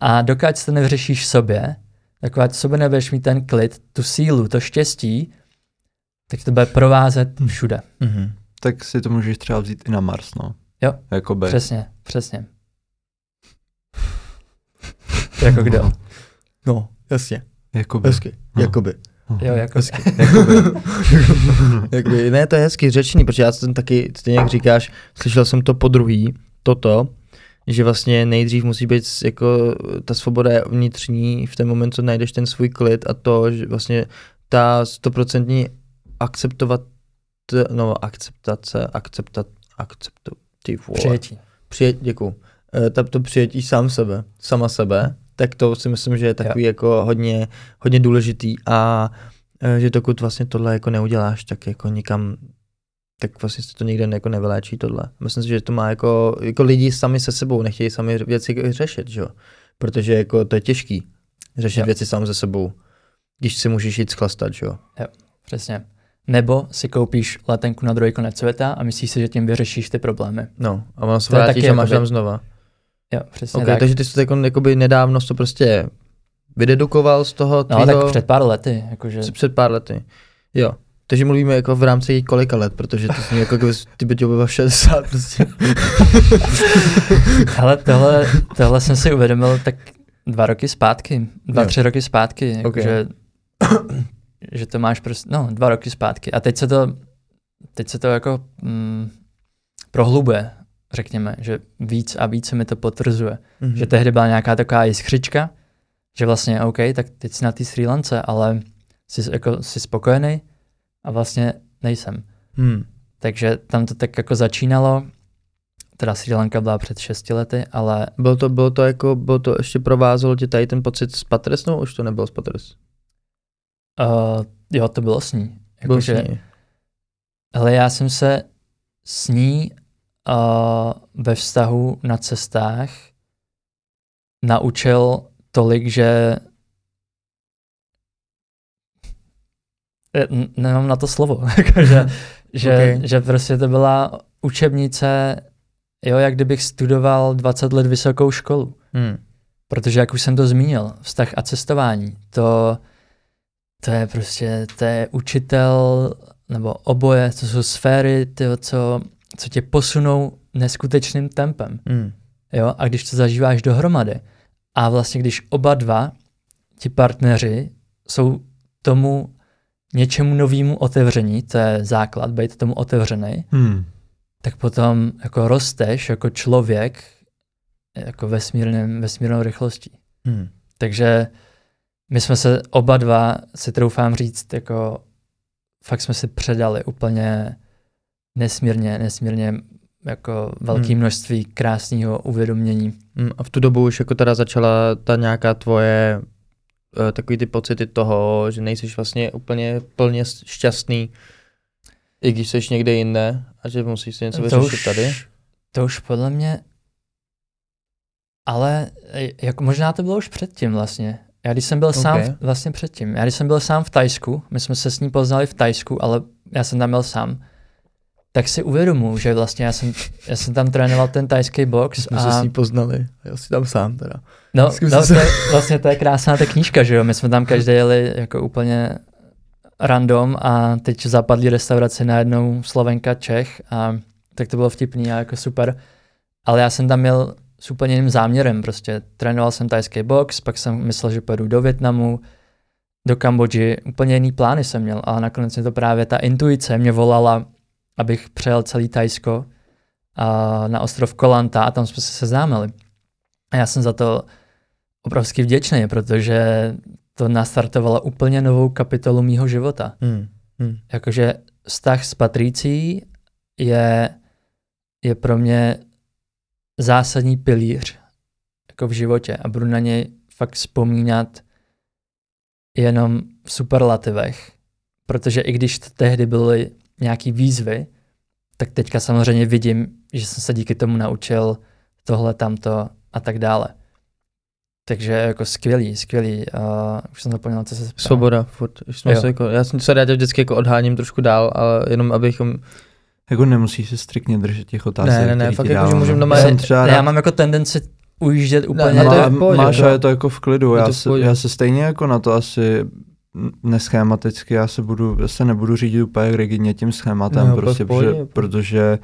A dokud to nevyřešíš sobě, dokud sobě nebudeš mít ten klid, tu sílu, to štěstí, tak to bude provázet hmm. všude. Hmm. Tak si to můžeš třeba vzít i na Mars, no. Jo, Jakoby. přesně, přesně. jako kdo? (laughs) No, jasně. Jakoby. Hezky, no. jakoby. Jo, jako hezky. (laughs) jakoby. (laughs) jakoby. Ne, to je hezky řečený, protože já jsem taky, stejně jak říkáš, slyšel jsem to po druhý, toto, že vlastně nejdřív musí být jako ta svoboda je vnitřní v ten moment, co najdeš ten svůj klid a to, že vlastně ta stoprocentní akceptovat, no akceptace, akceptat, akceptu, ty vole. Přijetí. Přijet, děkuju. E, ta, to přijetí sám sebe, sama sebe, tak to si myslím, že je takový jo. jako hodně, hodně důležitý a e, že dokud vlastně tohle jako neuděláš, tak jako nikam tak vlastně se to nikde jako nevyléčí tohle. Myslím si, že to má jako, jako lidi sami se sebou, nechtějí sami věci řešit, že jo? Protože jako to je těžký řešit jo. věci sám se sebou, když si můžeš jít schlastat, že jo? Jo, přesně. Nebo si koupíš letenku na druhý konec světa a myslíš si, že tím vyřešíš ty problémy. No, a ono se vrátí, že máš tam znova. Jo, přesně okay, tak. Takže ty jsi to jako, jakoby nedávno to prostě vydedukoval z toho tvýho... No, tak před pár lety. Jakože... Před pár lety, jo. Takže mluvíme jako v rámci kolika let, protože to zní jako kdyby ty by byl 60 prostě. (laughs) Ale tohle, tohle jsem si uvědomil tak dva roky zpátky, dva, jo. tři roky zpátky, okay. že, že to máš prostě, no dva roky zpátky. A teď se to, teď se to jako mm, prohlubuje, řekněme, že víc a víc se mi to potvrzuje. Mm-hmm. Že tehdy byla nějaká taková jiskřička, že vlastně OK, tak teď jsi na té Sri Lance, ale jsi, jako, jsi spokojený, a vlastně nejsem. Hmm. Takže tam to tak jako začínalo, teda Sri Lanka byla před šesti lety, ale... Bylo to, bylo to jako, bylo to ještě provázelo tě tady ten pocit s Patres, no už to nebylo s Patres? Uh, jo, to bylo s ní. Jako, bylo že, s ní. Ale já jsem se s ní uh, ve vztahu na cestách naučil tolik, že Eh, nemám na to slovo, (laughs) jako, že, (laughs) že, okay. že prostě to byla učebnice, jo, jak kdybych studoval 20 let vysokou školu. Hmm. Protože, jak už jsem to zmínil, vztah a cestování, to, to je prostě, to je učitel, nebo oboje, to jsou sféry, tyjo, co, co tě posunou neskutečným tempem. Hmm. Jo, a když to zažíváš dohromady, a vlastně když oba dva, ti partneři, jsou tomu něčemu novému otevření, to je základ, být tomu otevřený, hmm. tak potom jako rosteš jako člověk jako vesmírným, vesmírnou rychlostí. Hmm. Takže my jsme se oba dva, si troufám říct, jako fakt jsme si předali úplně nesmírně, nesmírně jako velké hmm. množství krásného uvědomění. Hmm. A v tu dobu už jako teda začala ta nějaká tvoje uh, takový ty pocity toho, že nejsi vlastně úplně plně šťastný, i když jsi někde jinde a že musíš si něco vyřešit tady? To už podle mě, ale jako možná to bylo už předtím vlastně. Já když jsem byl okay. sám, vlastně předtím, já když jsem byl sám v Tajsku, my jsme se s ní poznali v Tajsku, ale já jsem tam byl sám, tak si uvědomuji, že vlastně já jsem, já jsem tam trénoval ten tajský box. My jsme a... se s ní poznali, já si tam sám teda. No, no to je, vlastně to je krásná ta knížka, že jo, my jsme tam každý jeli jako úplně random a teď zapadli restauraci najednou Slovenka, Čech a tak to bylo vtipný a jako super. Ale já jsem tam měl s úplně jiným záměrem, prostě trénoval jsem tajský box, pak jsem myslel, že pojedu do Větnamu, do Kambodži, úplně jiný plány jsem měl, ale nakonec mě to právě ta intuice mě volala, abych přejel celý Tajsko a na ostrov Kolanta a tam jsme se seznámili. A já jsem za to obrovsky vděčný, protože to nastartovalo úplně novou kapitolu mýho života. Hmm. Hmm. Jakože vztah s Patricí je, je pro mě zásadní pilíř jako v životě a budu na něj fakt vzpomínat jenom v superlativech, protože i když tehdy byly nějaký výzvy, tak teďka samozřejmě vidím, že jsem se díky tomu naučil tohle, tamto a tak dále. Takže jako skvělý, skvělý. Uh, už jsem zapomněl, co se. Svoboda, furt. Jsme se jako, já jsem se tě vždycky jako odháním trošku dál, ale jenom abychom... Jako nemusíš se striktně držet těch otázek, Ne, ne, ne, fakt jako, že dávám. můžem doma Já třeba Já rád- mám jako tendenci ujíždět úplně. ne, to je v pohodě, máš, to- a je to jako v klidu. Já v se, já se stejně jako na to asi neschematicky, já se budu, já se nebudu řídit úplně rigidně tím schématem, No, prostě, protože, protože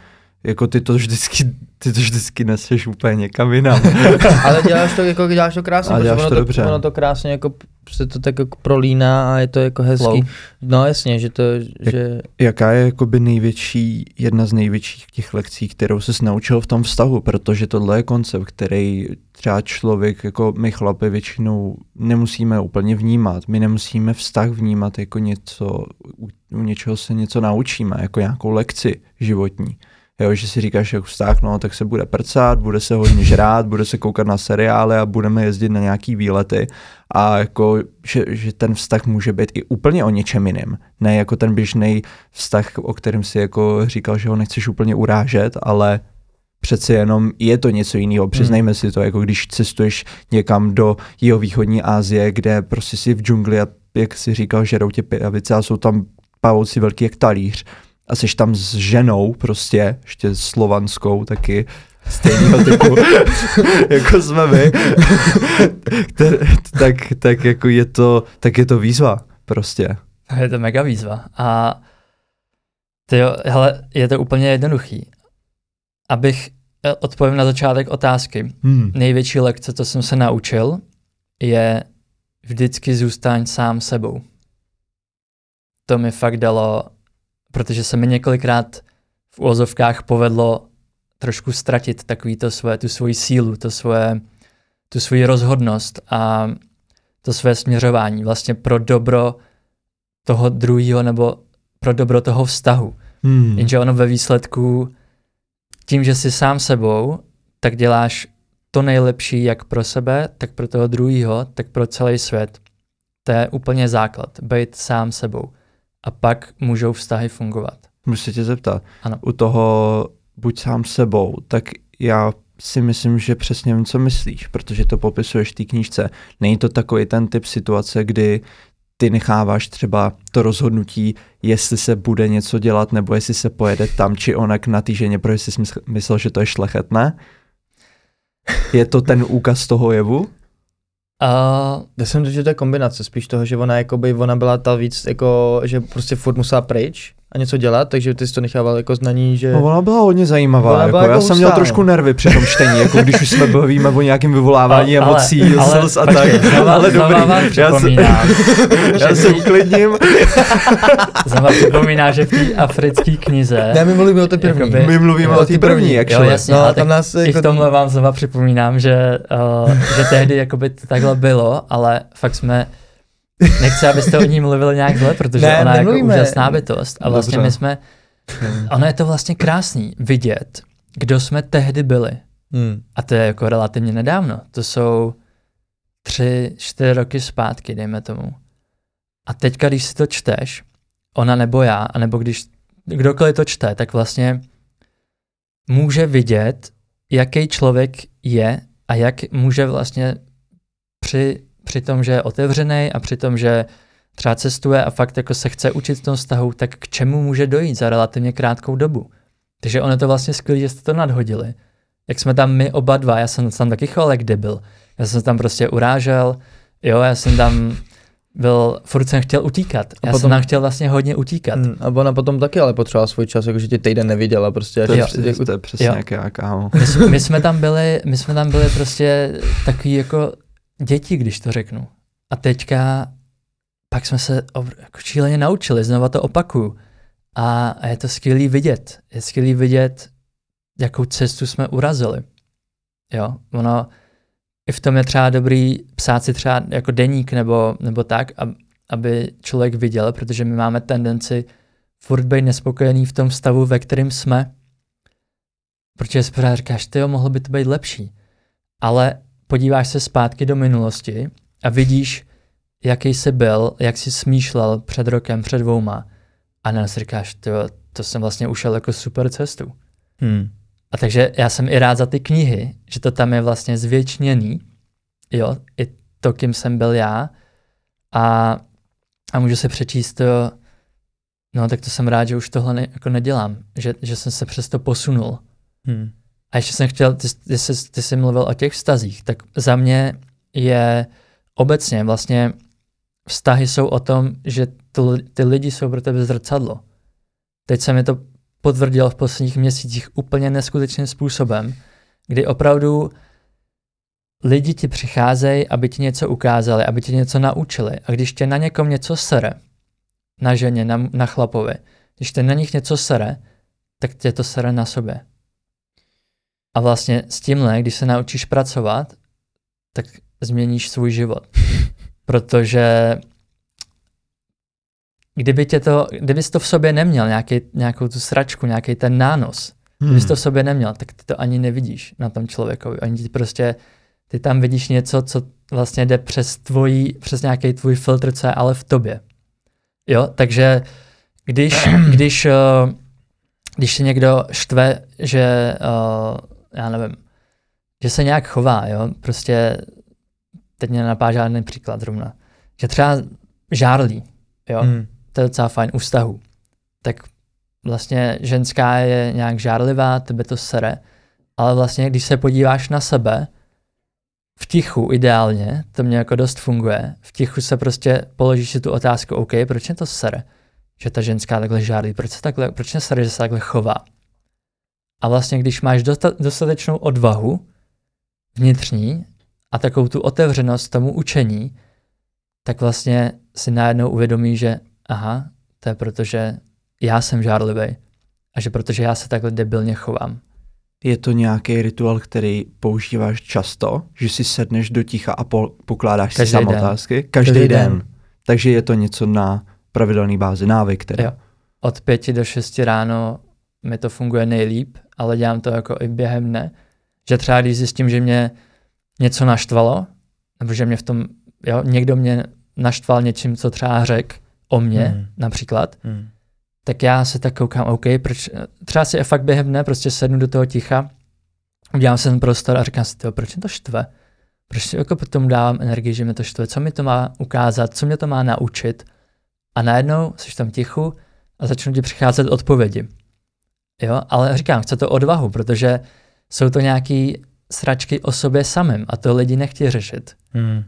jako ty to vždycky, ty to vždycky neseš úplně někam jinam. (laughs) Ale děláš to, (laughs) jako, děláš to krásně, Ale protože děláš ono to to, dobře. ono to krásně jako se to tak jako prolíná a je to jako hezký. Flow. No jasně, že to, že Jaká je jakoby největší, jedna z největších těch lekcí, kterou jsi naučil v tom vztahu, protože tohle je koncept, který třeba člověk, jako my chlapi většinou nemusíme úplně vnímat. My nemusíme vztah vnímat jako něco, u, u něčeho se něco naučíme, jako nějakou lekci životní. Jo, že si říkáš, jak vztah, no, tak se bude prcat, bude se hodně žrát, bude se koukat na seriály a budeme jezdit na nějaký výlety. A jako, že, že ten vztah může být i úplně o něčem jiném. Ne jako ten běžný vztah, o kterém si jako říkal, že ho nechceš úplně urážet, ale přeci jenom je to něco jiného. Přiznejme si to, jako když cestuješ někam do jihovýchodní Asie, kde prostě si v džungli a jak si říkal, žerou tě pijavice a jsou tam pavouci velký jak talíř a jsi tam s ženou prostě, ještě slovanskou taky, stejného typu, (laughs) jako jsme my, tak, tak jako je to, tak je to výzva prostě. Je to mega výzva. A ty jo, hele, je to úplně jednoduchý. Abych eh, odpověděl na začátek otázky. Hmm. Největší lekce, co jsem se naučil, je vždycky zůstaň sám sebou. To mi fakt dalo, protože se mi několikrát v úvozovkách povedlo trošku ztratit takový to svoje, tu svoji sílu, to svoje, tu svoji rozhodnost a to své směřování vlastně pro dobro toho druhého nebo pro dobro toho vztahu. Hmm. Jenže ono ve výsledku, tím, že jsi sám sebou, tak děláš to nejlepší jak pro sebe, tak pro toho druhého, tak pro celý svět. To je úplně základ, být sám sebou. A pak můžou vztahy fungovat. Můžu se tě zeptat. Ano. U toho buď sám sebou, tak já si myslím, že přesně vím, co myslíš, protože to popisuješ v té knížce. Není to takový ten typ situace, kdy ty necháváš třeba to rozhodnutí, jestli se bude něco dělat, nebo jestli se pojede tam či onak na té ženě, protože jsi mysl- myslel, že to je šlechetné. Je to ten úkaz toho jevu? A Já jsem to, že to je kombinace spíš toho, že ona jakoby, ona byla ta víc jako, že prostě furt musela pryč a něco dělat, takže ty jsi to nechával jako znaní, že... No, ona byla hodně zajímavá. Ona jako, byla já jako jsem měl trošku nervy při tom čtení, jako když už jsme bavíme o nějakém vyvolávání Ale- emocí, ale- slz a počkej, tak. znova- ale dobrý, vám já se, připomínám, (laughs) já se uklidním. (laughs) Znova připomíná, že v té africké knize Ne, my mluvíme o té první. Jakoby- My mluvíme o té ty první, první. jak Jo, jasně, No, ale tam tak nás i jako- v tomhle vám znova připomínám, že, uh, že tehdy jakoby to takhle bylo, ale fakt jsme, nechci, abyste o ní mluvili nějak zle, protože Ne, ona je jako nemluvíme. úžasná bytost a vlastně Dobře. my jsme, ono je to vlastně krásný vidět, kdo jsme tehdy byli. Hmm. A to je jako relativně nedávno. To jsou tři, čtyři roky zpátky, dejme tomu. A teďka, když si to čteš, ona nebo já, anebo když kdokoliv to čte, tak vlastně může vidět, jaký člověk je a jak může vlastně při, při tom, že je otevřený a při tom, že třeba cestuje a fakt jako se chce učit v tom vztahu, tak k čemu může dojít za relativně krátkou dobu. Takže ono je to vlastně skvělé, že jste to nadhodili. Jak jsme tam my oba dva, já jsem tam taky choval jak debil. Já jsem tam prostě urážel, jo, já jsem tam byl, furt jsem chtěl utíkat. Já potom- jsem tam chtěl vlastně hodně utíkat. Hmm. A ona potom taky ale potřebovala svůj čas, jakože tě týden neviděla prostě. To je, až- přesně, to je přesně Jo. jak já, kámo. My, jsme, my, jsme tam byli, my jsme tam byli prostě takový jako děti, když to řeknu. A teďka pak jsme se jako šíleně naučili, znova to opakuju. A, a je to skvělý vidět. Je skvělý vidět, jakou cestu jsme urazili. Jo, ono, i v tom je třeba dobrý psát si třeba jako deník nebo, nebo tak, aby člověk viděl, protože my máme tendenci furt být nespokojený v tom stavu, ve kterém jsme, protože si pořád říkáš, ty mohlo by to být lepší. Ale podíváš se zpátky do minulosti a vidíš, jaký jsi byl, jak jsi smýšlel před rokem, před dvouma a si říkáš, tyjo, to jsem vlastně ušel jako super cestu. Hmm. A takže já jsem i rád za ty knihy, že to tam je vlastně zvětšněný, jo, i to, kým jsem byl já a, a můžu se přečíst to, no tak to jsem rád, že už tohle ne, jako nedělám, že, že jsem se přesto posunul. Hmm. A ještě jsem chtěl, ty, ty, jsi, ty jsi mluvil o těch vztazích, tak za mě je obecně vlastně vztahy jsou o tom, že to, ty lidi jsou pro tebe zrcadlo. Teď se mi to potvrdilo v posledních měsících úplně neskutečným způsobem, kdy opravdu lidi ti přicházejí, aby ti něco ukázali, aby ti něco naučili. A když tě na někom něco sere, na ženě, na, na chlapovi, když tě na nich něco sere, tak tě to sere na sobě. A vlastně s tímhle, když se naučíš pracovat, tak změníš svůj život. (laughs) Protože kdyby tě to, kdybys to v sobě neměl, nějaký, nějakou tu sračku, nějaký ten nános, hmm. kdybys to v sobě neměl, tak ty to ani nevidíš na tom člověkovi. Ani ti prostě, ty tam vidíš něco, co vlastně jde přes tvojí, přes nějaký tvůj filtr, co je ale v tobě. Jo, takže když, (clears throat) když, uh, když se někdo štve, že, uh, já nevím, že se nějak chová, jo, prostě teď mě nenapá žádný příklad zrovna, že třeba žárlí, jo, hmm. to je docela fajn, u vztahu. Tak vlastně ženská je nějak žárlivá, tebe to sere, ale vlastně když se podíváš na sebe, v tichu ideálně, to mě jako dost funguje, v tichu se prostě položíš si tu otázku, OK, proč mě to sere, že ta ženská takhle žárlí, proč se takhle, proč mě sere, že se takhle chová. A vlastně když máš dostatečnou odvahu vnitřní a takovou tu otevřenost tomu učení, tak vlastně si najednou uvědomí, že aha, to je proto, že já jsem žárlivý a že protože já se takhle debilně chovám. Je to nějaký rituál, který používáš často, že si sedneš do ticha a po, pokládáš Každý si sam otázky? Každý, Každý den. den. Takže je to něco na pravidelné bázi, návyk tedy. Jo. Od pěti do šesti ráno mi to funguje nejlíp, ale dělám to jako i během dne. Že třeba když zjistím, že mě něco naštvalo, nebo že mě v tom, jo, někdo mě naštval něčím, co třeba řek o mě hmm. například, hmm. tak já se tak koukám, OK, proč, třeba si fakt během dne prostě sednu do toho ticha, udělám si ten prostor a říkám si, tyjo, proč mě to štve? Proč jako potom dávám energii, že mě to štve? Co mi to má ukázat? Co mě to má naučit? A najednou jsi v tom tichu a začnou ti přicházet odpovědi. Jo, ale říkám, chce to odvahu, protože jsou to nějaký sračky o sobě samém a to lidi nechtějí řešit. Hmm.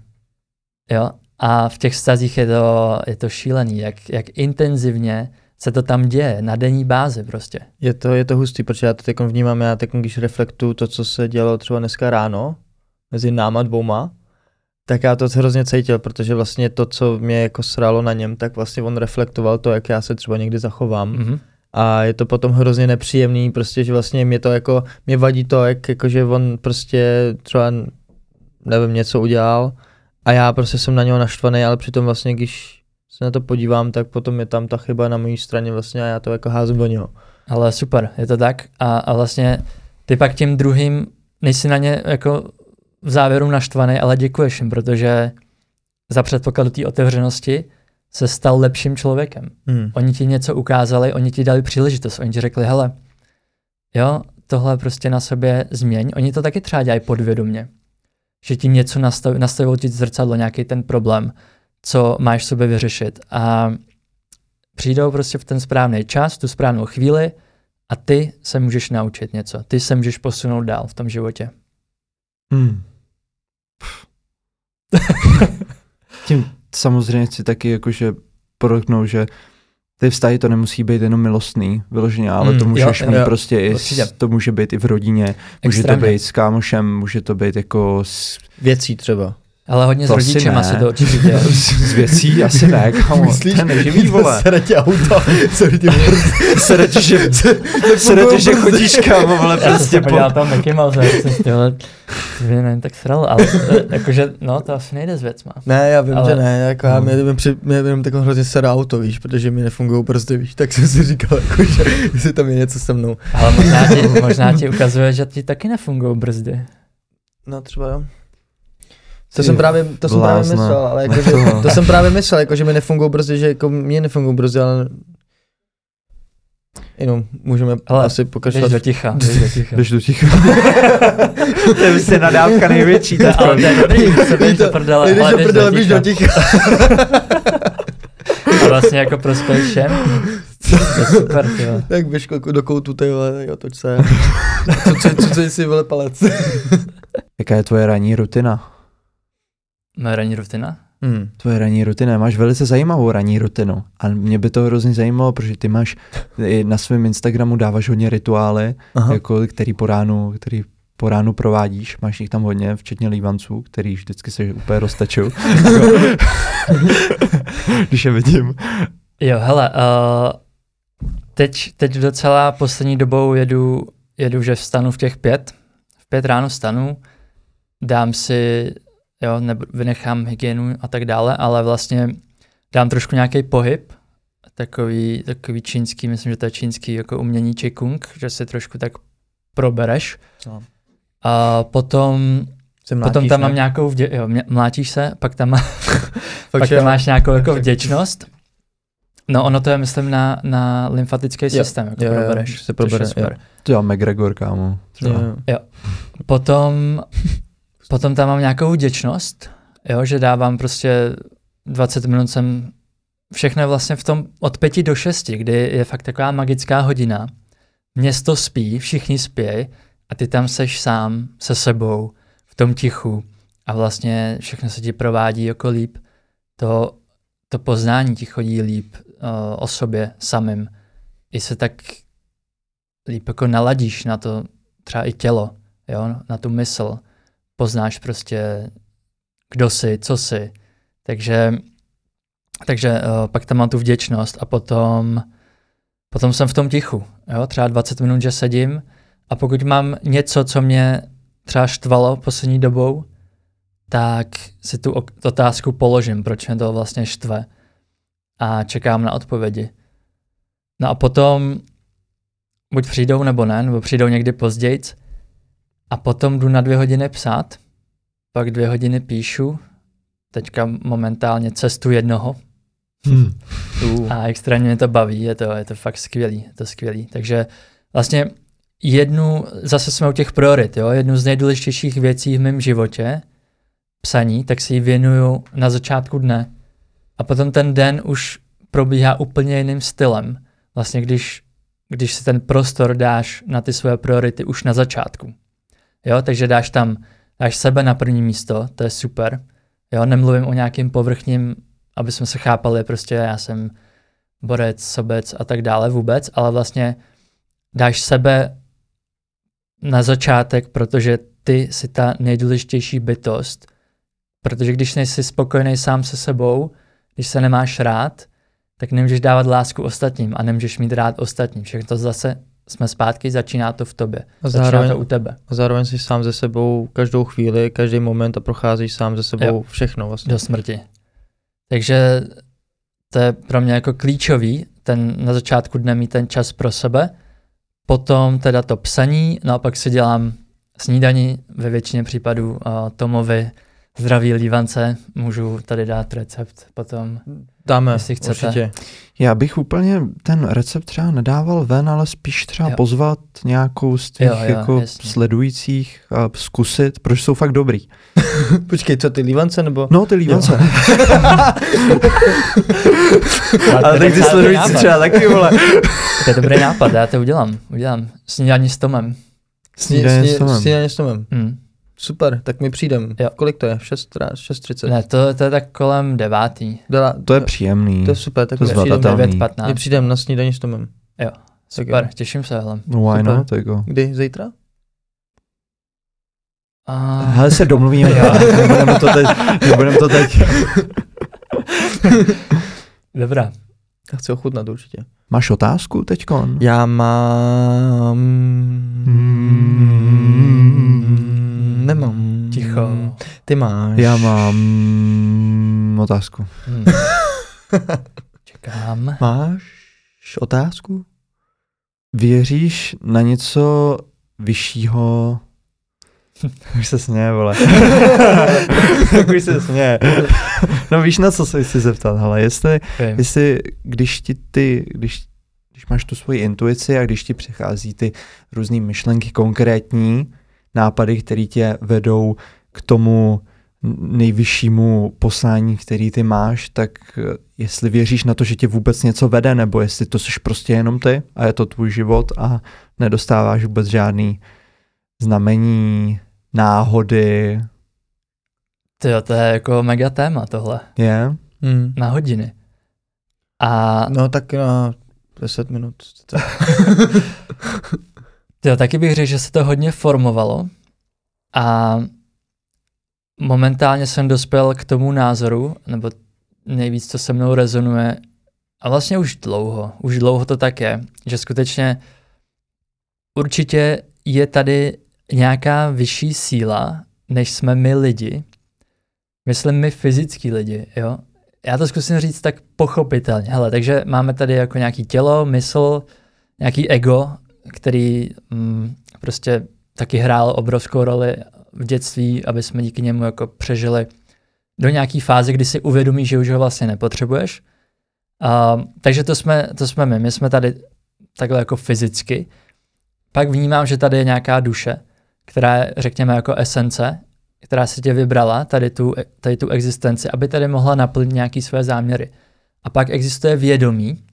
Jo, a v těch vztazích je to, je to šílený, jak, jak intenzivně se to tam děje, na denní bázi prostě. Je to, je to hustý, protože já to teď vnímám, já teď, když reflektuju to, co se dělo třeba dneska ráno, mezi náma dvouma, tak já to hrozně cítil, protože vlastně to, co mě jako sralo na něm, tak vlastně on reflektoval to, jak já se třeba někdy zachovám. Mm-hmm. A je to potom hrozně nepříjemný, prostě, že vlastně mě to jako, mě vadí to, jak jako, že on prostě třeba, nevím, něco udělal a já prostě jsem na něho naštvaný, ale přitom vlastně, když se na to podívám, tak potom je tam ta chyba na mojí straně vlastně a já to jako házím do něho. Ale super, je to tak a, a vlastně ty pak tím druhým nejsi na ně jako v závěru naštvaný, ale děkuješ jim, protože za předpokladu té otevřenosti se stal lepším člověkem. Hmm. Oni ti něco ukázali, oni ti dali příležitost, oni ti řekli, hele, jo, tohle prostě na sobě změň. Oni to taky třeba dělají podvědomě. Že ti něco nastaví, nastavilo ti zrcadlo, nějaký ten problém, co máš sobě vyřešit. A přijdou prostě v ten správný čas, tu správnou chvíli a ty se můžeš naučit něco. Ty se můžeš posunout dál v tom životě. Hmm. (laughs) Tím samozřejmě chci taky jakože podotknout, že ty vztahy to nemusí být jenom milostný vyloženě, ale mm, to můžeš jo, mít jo, prostě i, s, to může být i v rodině, může Extrémně. to být s kámošem, může to být jako s... Věcí třeba. Ale hodně To s rodičem asi to určitě. (laughs) Z věcí asi ne, kamo. To je neživý, vole. Sere ti auto, sere ti (laughs) Sere ti, že, (laughs) sere ti, že chodíš, kámo, vole, Já jsem prostě se tam Mickey Mouse, já jsem si mě nevím, tak sral, ale eh, jakože, no, to asi nejde s věcma. Ne, já vím, Ale- že ne, jako já No. mě, mě, mě jenom takhle hrozně sere auto, víš, protože mi nefungují brzdy, víš, tak jsem si říkal, jako, že jestli tam je něco se mnou. Ale možná ti, možná ti ukazuje, že ti taky nefungují brzdy. No třeba jo. To jsem právě, to jsem právě myslel, ale jako, (laughs) že, to jsem právě myslel, jako, že mi nefungují brzdy, že jako mě nefungují brzdy, ale jenom můžeme Ale asi Jdeš pokračovat. do ticha, (laughs) jdeš do ticha. Jdeš do ticha. (laughs) to je prostě nadávka největší. To- Ale to je dobrý, se jdeš do prdele, ale do jdeš prdele, běž do ticha. ticha. A vlastně jako prospěš všem. Super, tyjo. Tak běž do koutu, ty vole, jo, toč se. Co, co, co, co jsi, vole, palec. Jaká je tvoje ranní rutina? Moje ranní rutina? Hmm. Tvoje ranní rutina, máš velice zajímavou ranní rutinu. A mě by to hrozně zajímalo, protože ty máš i na svém Instagramu dáváš hodně rituály, Aha. jako, který po ránu, který po ránu provádíš. Máš jich tam hodně, včetně lívanců, který vždycky se úplně roztečou. (laughs) Když je vidím. Jo, hele, uh, teď, teď docela poslední dobou jedu, jedu, že vstanu v těch pět, v pět ráno vstanu, dám si, jo, nebo vynechám hygienu a tak dále, ale vlastně dám trošku nějaký pohyb, takový, takový čínský, myslím, že to je čínský jako umění Qigong, že si trošku tak probereš. No. A potom, Se potom mlátíš, tam ne? mám nějakou, vdě- jo, mlátíš se, pak tam, má- (laughs) pak tam jo. máš nějakou jako vděčnost. No ono to je, myslím, na, na lymfatický Jo, systém, jako jo, jo, probereš, že se což je probere, super. To já McGregor, kámo. Jo, jo. Potom, potom tam mám nějakou vděčnost, jo, že dávám prostě 20 minut jsem, všechno vlastně v tom od pěti do šesti, kdy je fakt taková magická hodina. Město spí, všichni spí a ty tam seš sám se sebou v tom tichu a vlastně všechno se ti provádí jako líp. To, to poznání ti chodí líp uh, o sobě samým. I se tak líp jako naladíš na to třeba i tělo, jo, na tu mysl. Poznáš prostě, kdo jsi, co jsi. Takže, takže uh, pak tam mám tu vděčnost a potom, potom jsem v tom tichu, jo, třeba 20 minut, že sedím a pokud mám něco, co mě třeba štvalo poslední dobou, tak si tu otázku položím, proč mě to vlastně štve a čekám na odpovědi. No a potom buď přijdou nebo ne, nebo přijdou někdy později a potom jdu na dvě hodiny psát, pak dvě hodiny píšu, teďka momentálně cestu jednoho Hmm. a extrémně mě to baví, je to, je to fakt skvělý, je to skvělý. Takže vlastně jednu, zase jsme u těch priorit, jo, jednu z nejdůležitějších věcí v mém životě, psaní, tak si ji věnuju na začátku dne. A potom ten den už probíhá úplně jiným stylem. Vlastně když, když si ten prostor dáš na ty své priority už na začátku. Jo, takže dáš tam, dáš sebe na první místo, to je super. Jo, nemluvím o nějakým povrchním, aby jsme se chápali, prostě já jsem borec, sobec a tak dále vůbec, ale vlastně dáš sebe na začátek, protože ty jsi ta nejdůležitější bytost, protože když nejsi spokojený sám se sebou, když se nemáš rád, tak nemůžeš dávat lásku ostatním a nemůžeš mít rád ostatní. Všechno to zase jsme zpátky, začíná to v tobě. A Začíná zároveň, to u tebe. a zároveň jsi sám ze sebou každou chvíli, každý moment a procházíš sám ze sebou Jo. všechno vlastně. do smrti. Takže to je pro mě jako klíčový, ten na začátku dne mít ten čas pro sebe, potom teda to psaní, no a pak si dělám snídaní, ve většině případů uh, Tomovi, zdraví lívance, můžu tady dát recept potom. Dáme, Jestli chcete. určitě. Já bych úplně ten recept třeba nedával ven, ale spíš třeba Jo. pozvat nějakou z těch Jo, jo, jako jasně. sledujících a zkusit, protože jsou fakt dobrý. (laughs) Počkej, co ty lívance nebo? No, ty lívance. Ale (laughs) ale to je tak ty sledující třeba taky, vole. (laughs) To je dobrý nápad, já to udělám. Udělám snídaní s Tomem. Snídaně s Tomem. Snídaně s Tomem. Hm. Super, tak mi přijdem. Jo. Kolik to je? 6, 6.30? Ne, to, to je tak kolem devátý. Dala, To je příjemný. to je super, tak to mi je přijdem, zvládatelný. 9.15. mi přijdem na snídaní s Tomem. Super, těším se, hele. No why Super. not, jako. Kdy? Zítra? A... Hele, se domluvíme, (laughs) nebudeme to teď, nebudeme to teď. (laughs) Dobrá. Já chci ochutnat určitě. Máš otázku teďkon? Já mám... Nemám. Ticho. Ty máš. Já mám otázku. Hmm. (laughs) Čekám. Máš otázku? Věříš na něco vyššího? (laughs) Už se směje, vole. tak (laughs) už se směje. no víš, na co se chci zeptat, hele, jestli, Vím. jestli když ti ty, když, když máš tu svoji intuici a když ti přichází ty různé myšlenky konkrétní, nápady, které tě vedou k tomu nejvyššímu poslání, který ty máš, tak eh, jestli věříš na to, že tě vůbec něco vede, nebo jestli to jsi prostě jenom ty a je to tvůj život a nedostáváš vůbec žádný znamení, náhody, Tyjo, to je jako mega téma tohle. je? Hmm. Na hodiny. A No tak na 10 minut. (laughs) tyjo, taky bych řekl, že se to hodně formovalo. A momentálně jsem dospěl k tomu názoru, nebo nejvíc, co se mnou rezonuje, a vlastně už dlouho, už dlouho to tak je, že skutečně určitě je tady nějaká vyšší síla, než jsme my lidi. Myslím my fyzický lidi, jo. Já to zkusím říct tak pochopitelně. Hele, takže máme tady jako nějaký tělo, mysl, nějaký ego, který mm, prostě taky hrál obrovskou roli v dětství, aby jsme díky němu jako přežili do nějaký fáze, kdy si uvědomíš, že už ho vlastně nepotřebuješ. Uh, takže to jsme, to jsme my. My jsme tady takhle jako fyzicky. Pak vnímám, že tady je nějaká duše, která je, řekněme, jako esence, která si tě vybrala, tady tu, tady tu existenci, aby tady mohla naplnit nějaké své záměry. A pak existuje vědomí,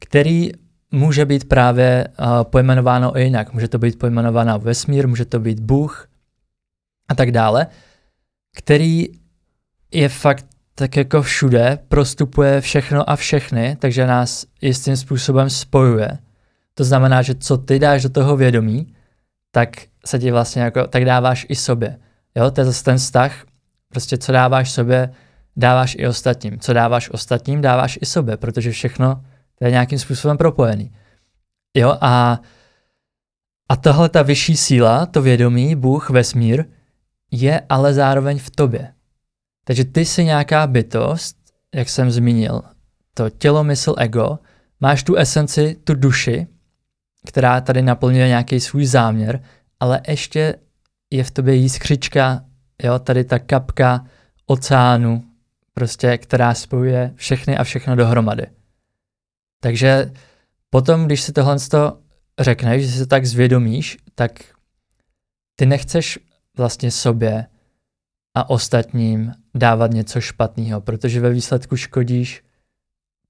který může být právě uh, pojmenováno i jinak. Může to být pojmenováno vesmír, může to být Bůh a tak dále, který je fakt tak jako všude, prostupuje všechno a všechny, takže nás jistým způsobem spojuje. To znamená, že co ty dáš do toho vědomí, tak se ti vlastně jako, tak dáváš i sobě. Jo, to je zase ten vztah, prostě co dáváš sobě, dáváš i ostatním. Co dáváš ostatním, dáváš i sobě, protože všechno to je nějakým způsobem propojený. Jo, a, a tahle ta vyšší síla, to vědomí, Bůh, vesmír, je ale zároveň v tobě. Takže ty jsi nějaká bytost, jak jsem zmínil, to tělo, mysl, ego, máš tu esenci, tu duši, která tady naplňuje nějaký svůj záměr, ale ještě je v tobě jiskřička, jo, tady ta kapka oceánu, prostě, která spojuje všechny a všechno dohromady. Takže potom, když si tohle řekneš, že to tak zvědomíš, tak ty nechceš vlastně sobě a ostatním dávat něco špatného, protože ve výsledku škodíš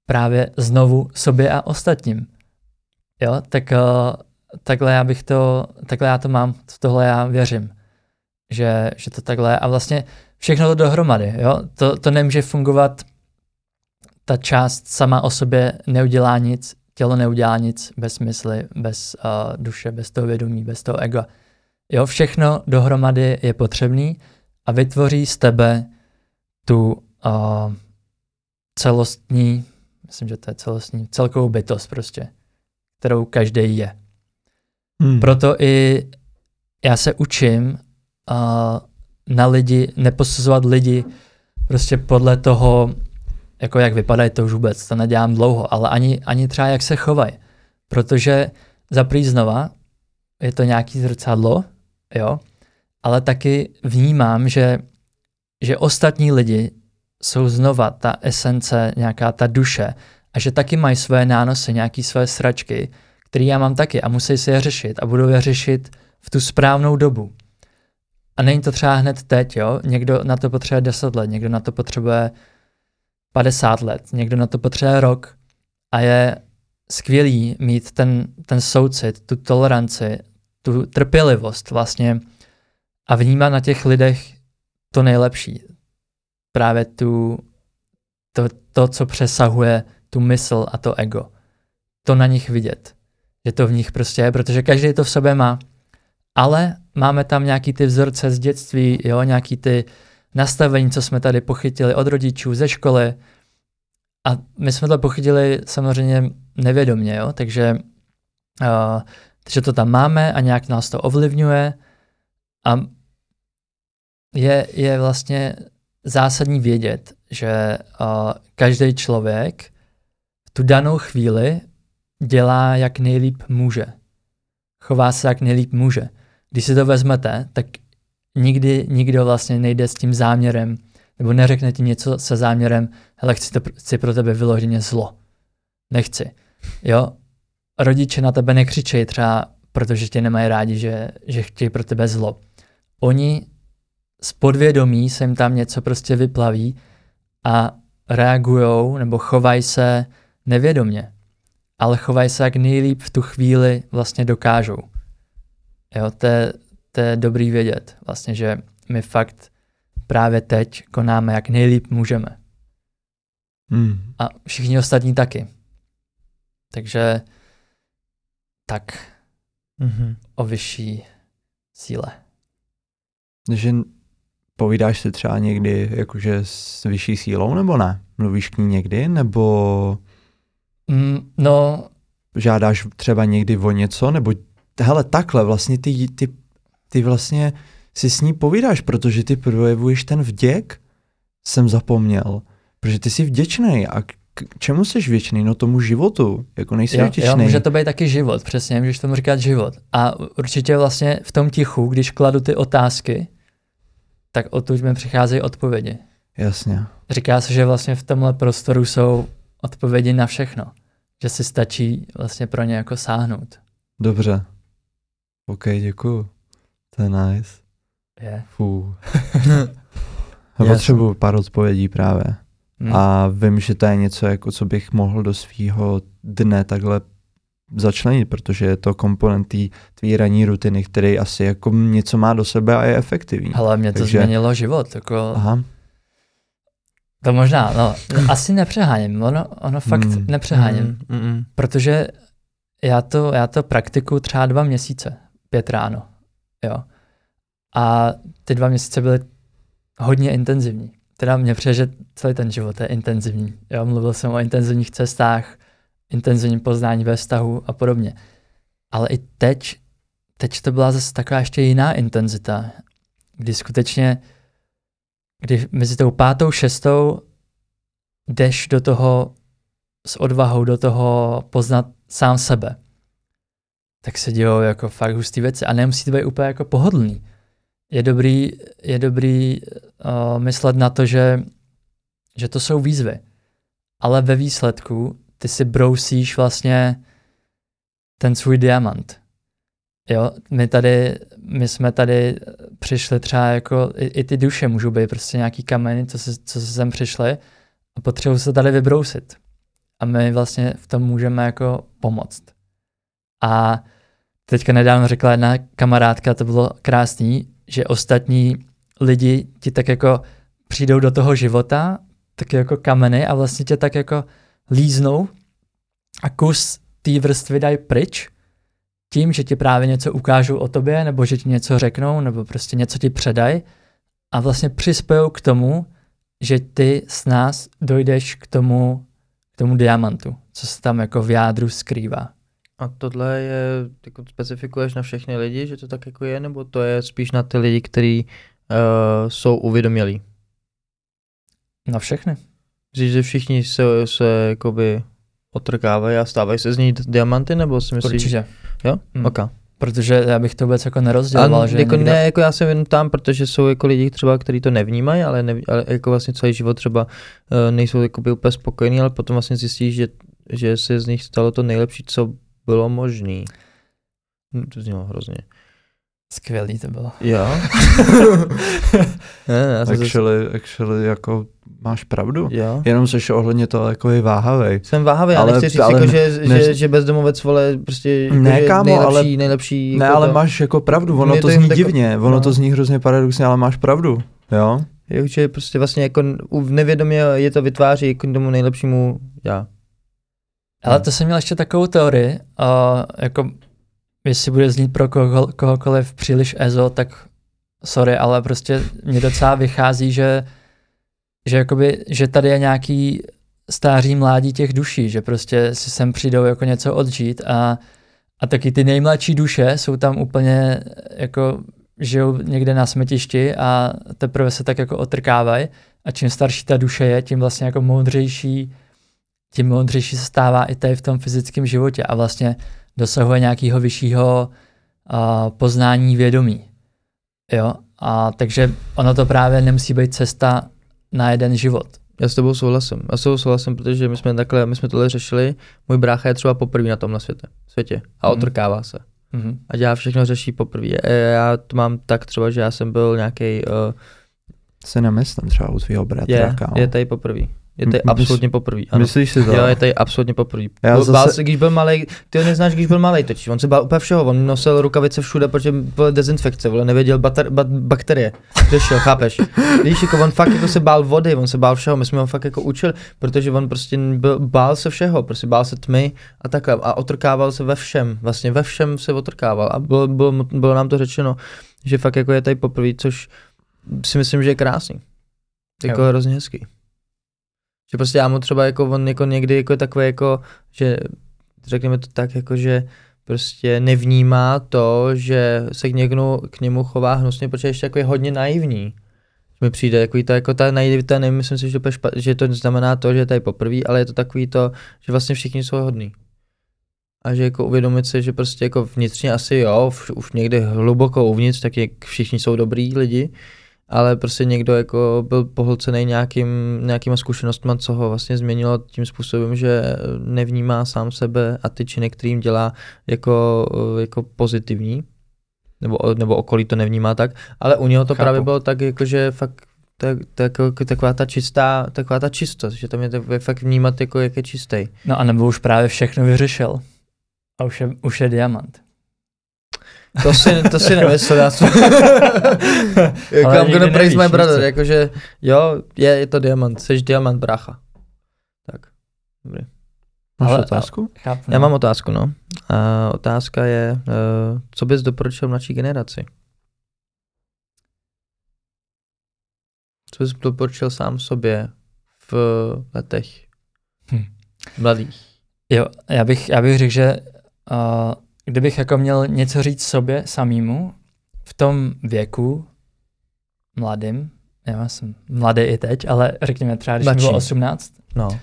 právě znovu sobě a ostatním. Jo, tak uh, takhle já bych to, takhle já to mám, tohle já věřím, že, že to takhle a vlastně všechno to dohromady, jo, to, to nemůže fungovat, ta část sama o sobě neudělá nic, tělo neudělá nic bez mysli, bez uh, duše, bez toho vědomí, bez toho ega. Jo, všechno dohromady je potřebný a vytvoří z tebe tu uh, celostní, myslím, že to je celostní, celkovou bytost prostě, kterou každý je. Hmm. Proto i já se učím uh, na lidi, neposuzovat lidi prostě podle toho, jako jak vypadají, to už vůbec, to nedělám dlouho, ale ani, ani třeba jak se chovají. Protože za znova je to nějaký zrcadlo, jo, ale taky vnímám, že, že ostatní lidi jsou znova ta esence, nějaká ta duše a že taky mají své nánosy, nějaké své sračky, které já mám taky a musí si je řešit a budou je řešit v tu správnou dobu. A není to třeba hned teď, jo? Někdo na to potřebuje 10 let, někdo na to potřebuje 50 let, někdo na to potřebuje rok a je skvělý mít ten, ten soucit, tu toleranci, tu trpělivost vlastně a vnímat na těch lidech to nejlepší. Právě tu, to, to, co přesahuje tu mysl a to ego. To na nich vidět. Že to v nich prostě je, protože každý to v sobě má. ale máme tam nějaký ty vzorce z dětství, jo, nějaký ty nastavení, co jsme tady pochytili od rodičů, ze školy. A my jsme to pochytili samozřejmě nevědomě, jo, takže, uh, takže to tam máme a nějak nás to ovlivňuje a je, je vlastně zásadní vědět, že uh, každý člověk tu danou chvíli dělá, jak nejlíp může. Chová se, jak nejlíp může. Když si to vezmete, tak nikdy nikdo vlastně nejde s tím záměrem, nebo neřekne ti něco se záměrem, hele, chci, to, chci pro tebe vyloženě zlo. Nechci. Jo? Rodiče na tebe nekřičejí třeba, protože tě nemají rádi, že, že chtějí pro tebe zlo. Oni z podvědomí se jim tam něco prostě vyplaví a reagujou nebo chovají se nevědomně, ale chovají se jak nejlíp v tu chvíli vlastně dokážou. Jo, to je, to je dobrý vědět, vlastně, že my fakt právě teď konáme jak nejlíp můžeme. Hmm. A všichni ostatní taky. Takže tak Mhm. o vyšší síle. Že povídáš si třeba někdy jakože s vyšší sílou, nebo ne? Mluvíš k ní někdy, nebo Mm, no, žádáš třeba někdy o něco, nebo hele, takhle vlastně ty, ty, ty vlastně si s ní povídáš, protože ty projevuješ ten vděk, jsem zapomněl, protože ty jsi vděčný a k, čemu jsi vděčný? No tomu životu, jako nejsi jo, jo, vděčný. může to být taky život, přesně, můžeš tomu říkat život. A určitě vlastně v tom tichu, když kladu ty otázky, tak odtud mi přicházejí odpovědi. Jasně. Říká se, že vlastně v tomhle prostoru jsou odpovědi na všechno. Že si stačí vlastně pro ně jako sáhnout. Dobře. OK, děkuju. To je nice. Je. Fů. (laughs) Já Potřebuju pár odpovědí právě. Hm. A vím, že to je něco, jako co bych mohl do svého dne takhle začlenit, protože je to komponent té tvý ranní rutiny, který asi jako něco má do sebe a je efektivní. Ale mě to Takže- změnilo život. Jako, Aha. to možná, no, asi nepřeháním. Ono, ono fakt Hmm. nepřeháním. Mm, mm, mm. Protože já to, já to praktikuju třeba dva měsíce, pět ráno, jo. A ty dva měsíce byly hodně intenzivní. Teda mě přijde, že celý ten život je intenzivní. Jo, mluvil jsem o intenzivních cestách, intenzivním poznání ve vztahu a podobně. Ale i teď, teď to byla zase taková ještě jiná intenzita, kdy skutečně, kdy mezi tou pátou, šestou jdeš do toho s odvahou do toho poznat sám sebe, tak se dějou jako fakt hustý věci a nemusí to být úplně jako pohodlný. Je dobrý, je dobrý uh, myslet na to, že, že to jsou výzvy, ale ve výsledku ty si brousíš vlastně ten svůj diamant. Jo, my tady, my jsme tady přišli třeba jako, i, i ty duše můžou být prostě nějaký kameny, co se, co se sem přišli a potřebují se tady vybrousit a my vlastně v tom můžeme jako pomoct. A teďka nedávno řekla jedna kamarádka, to bylo krásný, že ostatní lidi ti tak jako přijdou do toho života, tak jako kameny a vlastně tě tak jako líznou a kus té vrstvy dají pryč tím, že ti právě něco ukážou o tobě, nebo že ti něco řeknou, nebo prostě něco ti předají a vlastně přispějou k tomu, že ty s nás dojdeš k tomu, k tomu diamantu, co se tam jako v jádru skrývá. A tohle je, jako specifikuješ na všechny lidi, že to tak jako je, nebo to je spíš na ty lidi, kteří uh, jsou uvědomělí? Na všechny. Říš, že všichni se, se jakoby otrkávají a stávají se z ní diamanty, nebo si myslíš? Určitě. Jo? Hmm. Ok. Protože já bych to vůbec jako nerozděloval, že jako někdo... ne, jako já se jenom tam, protože jsou jako lidi třeba, kteří to nevnímají, ale, neví, ale jako vlastně celý život třeba uh, nejsou jakoby úplně spokojení, ale potom vlastně zjistí, že, že se z nich stalo to nejlepší, co bylo možné. To znělo hrozně. Skvělý to bylo. Jo? ne, (laughs) ne, já jsem, se, Actually, actually, jako máš pravdu. jo. Jenom seš ohledně toho jako je váhavej. Jsem váhavý, ale, nechci říct, ale jako, že, ne- že, že bezdomovec vole prostě jako, Ne, kámo, nejlepší, ale- nejlepší Ne, jako ale to, máš jako pravdu, ono Mě to to zní tako- divně, ono no. to zní hrozně paradoxně, ale máš pravdu, jo? Jo, že prostě vlastně jako nevědomě je to vytváří jako k tomu nejlepšímu já. Ale to jsem měl ještě takovou teorii, uh, jako jestli bude znít pro koho, kohokoliv příliš ezo, tak sorry, ale prostě mě docela vychází, že, že, jakoby, že tady je nějaký stáří mládí těch duší, že prostě si sem přijdou jako něco odžít a, a taky ty nejmladší duše jsou tam úplně jako žijou někde na smetišti a teprve se tak jako otrkávají. A čím starší ta duše je, tím vlastně jako moudřejší, tím moudřejší se stává i tady v tom fyzickém životě a vlastně dosahuje nějakého vyššího uh, poznání vědomí. Jo? A takže ono to právě nemusí být cesta na jeden život. Já s tebou souhlasím. Já s tebou souhlasím, protože my jsme takhle, my jsme tohle řešili. Můj brácha je třeba poprvé na tom na světě, světě a mm. otrkává se. Mm-hmm. A dělá všechno řeší poprvé. Já to mám tak třeba, že já jsem byl nějaký. Uh, se nemyslím třeba u svého bratra. Je, je tady poprvé. Je tady M- absolutně poprvé. Myslíš si to? Jo, je tady absolutně poprvé. Já zase... Bál se, když byl malý, ty ho neznáš, když byl malý, totiž. On se bál úplně všeho, on nosil rukavice všude, protože byl dezinfekce, vole, nevěděl bater, ba, bakterie. Řešil, chápeš? (laughs) Víš, jako on fakt jako se bál vody, on se bál všeho, my jsme ho fakt jako učili, protože on prostě byl, bál se všeho, prostě bál se tmy a takhle a otrkával se ve všem, vlastně ve všem se otrkával a bylo, bylo, bylo nám to řečeno, že fakt jako je tady poprvé, což si myslím, že je krásný. Jako jo. hrozně hezký. Že prostě já mu třeba jako on jako někdy jako takové jako, že řekněme to tak jako, že prostě nevnímá to, že se k, něknu, k němu chová hnusně, protože ještě jako je hodně naivní. Mi přijde jako to, jako ta naivita, nevím, myslím si, že, to, špat, že to znamená to, že je tady poprvé, ale je to takový to, že vlastně všichni jsou hodní. A že jako uvědomit si, že prostě jako vnitřně asi jo, už někde hluboko uvnitř, tak jak všichni jsou dobrý lidi, ale prostě někdo jako byl pohlcený nějakým, nějakýma zkušenostmi, co ho vlastně změnilo tím způsobem, že nevnímá sám sebe a ty činy, kterým dělá jako, jako pozitivní, nebo, nebo okolí to nevnímá tak, ale u něho to Chápu. právě bylo tak, jako, že fakt tak, tak, taková ta čistá, taková ta čistost, že tam je to fakt vnímat jako jak je čistý. No a nebo už právě všechno vyřešil a už je, už je diamant. To si, to si nemyslel, já jsem... jako I'm gonna praise my brother, jakože jo, je, je to diamant, jsi diamant, brácha. Tak, dobrý. Máš ale, otázku? Chápu, Já no. mám otázku, no. A otázka je, uh, co bys doporučil mladší generaci? Co bys doporučil sám sobě v letech hm. mladých? Jo, já bych, já bych řekl, že uh, kdybych jako měl něco říct sobě samýmu v tom věku mladým, já jsem mladý i teď, ale řekněme třeba, když bylo 18, no.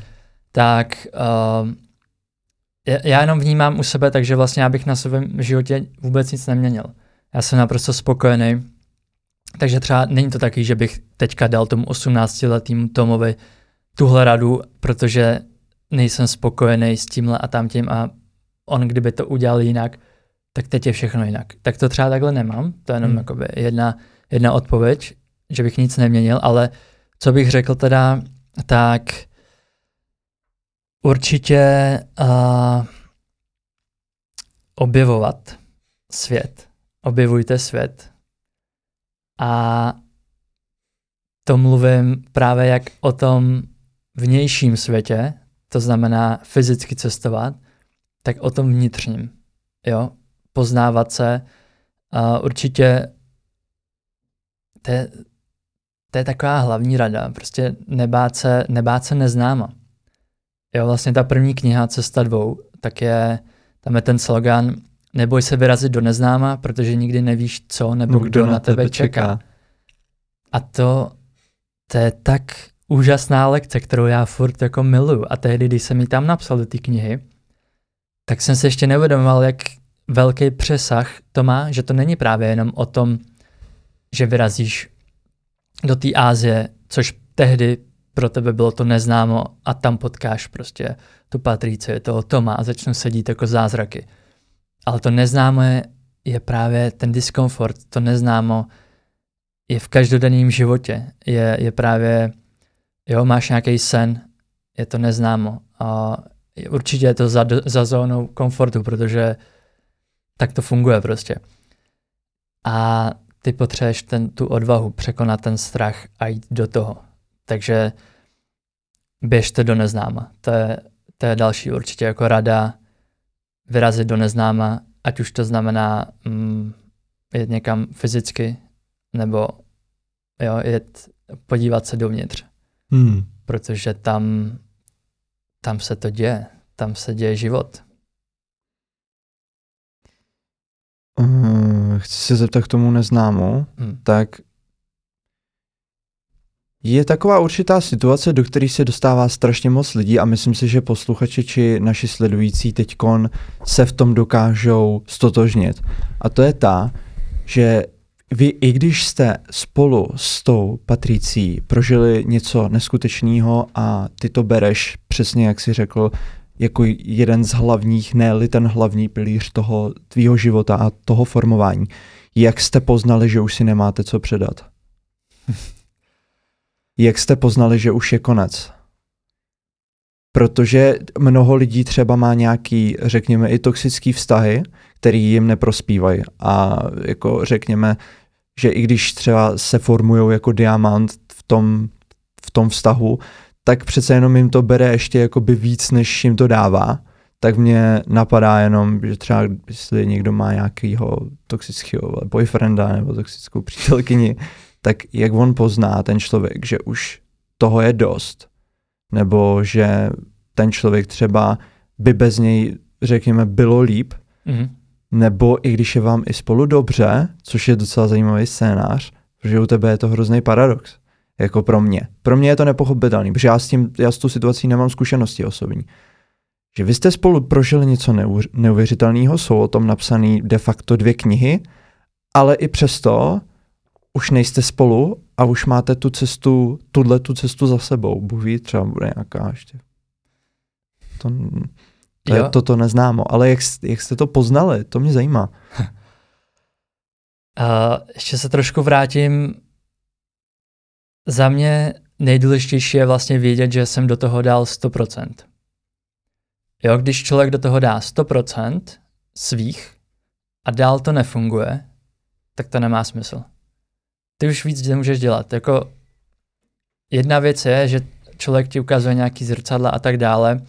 tak uh, já jenom vnímám u sebe, takže vlastně já bych na svém životě vůbec nic neměnil. Já jsem naprosto spokojený, takže třeba není to taky, že bych teďka dal tomu 18-letým Tomovi tuhle radu, protože nejsem spokojený s tímhle a tamtím a on kdyby to udělal jinak, tak teď je všechno jinak. Tak to třeba takhle nemám, to je jenom hmm. jakoby jedna, jedna odpověď, že bych nic neměnil, ale co bych řekl teda, tak určitě uh, objevovat svět. Objevujte svět. A to mluvím právě jak o tom vnějším světě, to znamená fyzicky cestovat, tak o tom vnitřním. Jo? Poznávat se. A určitě to je, to je taková hlavní rada. Prostě nebát se, nebát se neznáma. Jo, vlastně ta první kniha Cesta dvou, tak je, tam je ten slogan neboj se vyrazit do neznáma, protože nikdy nevíš co nebo no, kdo, kdo na tebe, tebe čeká. čeká. A to, to je tak úžasná lekce, kterou já furt jako miluju. A tehdy, když jsem ji tam napsal do té knihy, tak jsem se ještě neuvědomoval, jak velký přesah to má, že to není právě jenom o tom, že vyrazíš do té Ázie, což tehdy pro tebe bylo to neznámo a tam potkáš prostě tu Patrici, toho Toma a začnou sedít jako zázraky. Ale to neznámo je, je právě ten diskomfort, to neznámo je v každodenním životě, je, je právě, jo, máš nějaký sen, je to neznámo a určitě je to za, za zónou komfortu, protože tak to funguje prostě. A ty potřebuješ ten, tu odvahu překonat ten strach a jít do toho. Takže běžte do neznáma. To je, to je další určitě jako rada vyrazit do neznáma ať už to znamená mm, jít někam fyzicky, nebo jo, jet, podívat se dovnitř. Hmm. Protože tam, tam se to děje, tam se děje život. Uh, chci se zeptat k tomu neznámu, Hmm. tak je taková určitá situace, do které se dostává strašně moc lidí a myslím si, že posluchači či naši sledující teďkon se v tom dokážou stotožnit. A to je ta, že vy, i když jste spolu s tou Patricí prožili něco neskutečného a ty to bereš přesně, jak jsi řekl, jako jeden z hlavních, ne ten hlavní pilíř toho tvýho života a toho formování. Jak jste poznali, že už si nemáte co předat? (laughs) Jak jste poznali, že už je konec? Protože mnoho lidí třeba má nějaký, řekněme, i toxický vztahy, který jim neprospívají. A jako řekněme, že i když třeba se formují jako diamant v tom, v tom vztahu, tak přece jenom jim to bere ještě jakoby víc, než jim to dává. Tak mě napadá jenom, že třeba jestli někdo má nějakýho toxického boyfrienda nebo toxickou přítelkyni, tak jak on pozná ten člověk, že už toho je dost, nebo že ten člověk třeba by bez něj, řekněme, bylo líp, Mm-hmm. nebo i když je vám i spolu dobře, což je docela zajímavý scénář, protože u tebe je to hrozný paradox, jako pro mě. Pro mě je to nepochopitelný, protože já s, tím, já s tou situací nemám zkušenosti osobní. Že vy jste spolu prožili něco neuvěř- neuvěřitelného, jsou o tom napsané de facto dvě knihy, ale i přesto už nejste spolu a už máte tu cestu, tuhle tu cestu za sebou. Bůh ví, třeba bude nějaká ještě. To, to je, Jo. to, to neznámo. Ale jak, jak jste to poznali, to mě zajímá. (laughs) A ještě se trošku vrátím. Za mě nejdůležitější je vlastně vědět, že jsem do toho dal 100%. Jo, když člověk do toho dá 100% svých a dál to nefunguje, tak to nemá smysl. Ty už víc nemůžeš dělat. Jako jedna věc je, že člověk ti ukazuje nějaký zrcadla a tak dále,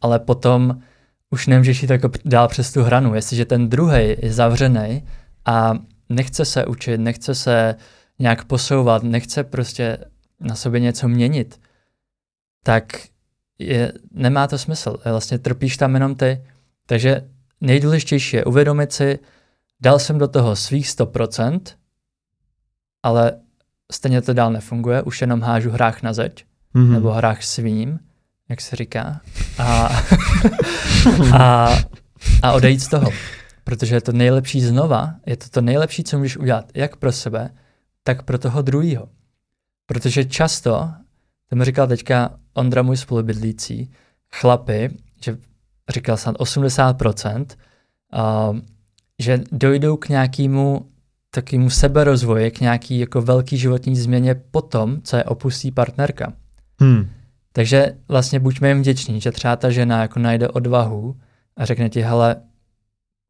ale potom už nemůžeš jít jako dál přes tu hranu. Jestliže ten druhý je zavřený a nechce se učit, nechce se nějak posouvat, nechce prostě na sobě něco měnit, tak je, nemá to smysl. Vlastně trpíš tam jenom ty. Takže nejdůležitější je uvědomit si, dal jsem do toho svých 100%, ale stejně to dál nefunguje, už jenom hážu hrách na zeď, Mhm. nebo hrách svým, jak se říká, a, (laughs) a, a odejít z toho. Protože je to nejlepší znova, je to to nejlepší, co můžeš udělat, jak pro sebe, tak pro toho druhého. Protože často, to mi říkal teďka Ondra, můj spolubydlící, chlapy, že říkal snad 80%, uh, že dojdou k nějakému takovému seberozvoji, k nějaký jako velký životní změně potom, co je opustí partnerka. Hmm. Takže vlastně buďme jim vděční, že třeba ta žena jako najde odvahu a řekne ti, hele,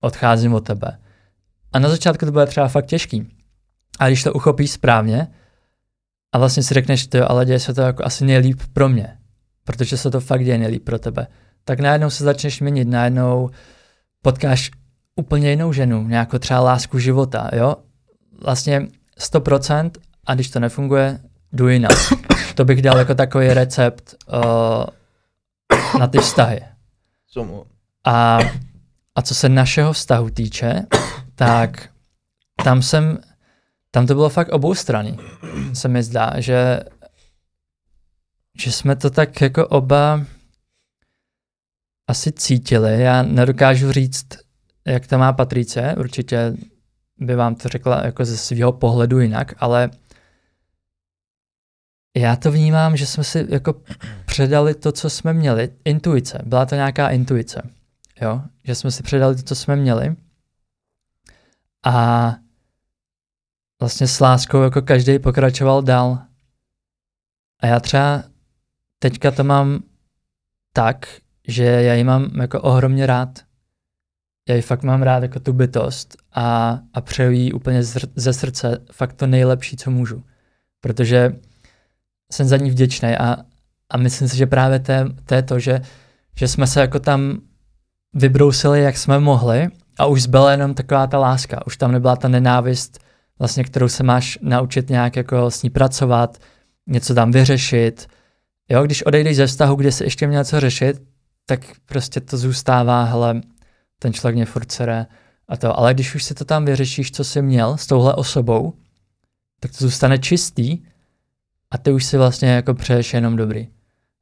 odcházím od tebe. A na začátku to bude třeba fakt těžký. A když to uchopíš správně a vlastně si řekneš, to ale děje se to jako asi nejlíp pro mě, protože se to fakt děje nejlíp pro tebe, tak najednou se začneš měnit, najednou potkáš úplně jinou ženu, nějakou třeba lásku života, jo? Vlastně 100% a když to nefunguje, jdu jinak. (coughs) To bych dal jako takový recept uh, na ty vztahy. A, a co se našeho vztahu týče, tak tam jsem, tam to bylo fakt oboustranný, se mi zdá, že, že jsme to tak jako oba asi cítili. Já nedokážu říct, jak to má Patrice, určitě by vám to řekla jako ze svého pohledu jinak, ale já to vnímám, že jsme si jako předali to, co jsme měli. Intuice. Byla to nějaká intuice. Jo? Že jsme si předali to, co jsme měli. A vlastně s láskou jako každý pokračoval dál. A já třeba teďka to mám tak, že já ji mám jako ohromně rád. Já ji fakt mám rád jako tu bytost a, a přeju jí úplně ze srdce fakt to nejlepší, co můžu. Protože jsem za ní vděčný a, a myslím si, že právě to, je to že, že jsme se jako tam vybrousili, jak jsme mohli a už zbyla jenom taková ta láska, už tam nebyla ta nenávist, vlastně, kterou se máš naučit nějak jako s ní pracovat, něco tam vyřešit. Jo, když odejdeš ze vztahu, kde se ještě měl co řešit, tak prostě to zůstává, hele, ten člověk mě furt sere a to. Ale když už si to tam vyřešíš, co jsi měl s touhle osobou, tak to zůstane čistý a ty už si vlastně jako přeješ jenom dobrý.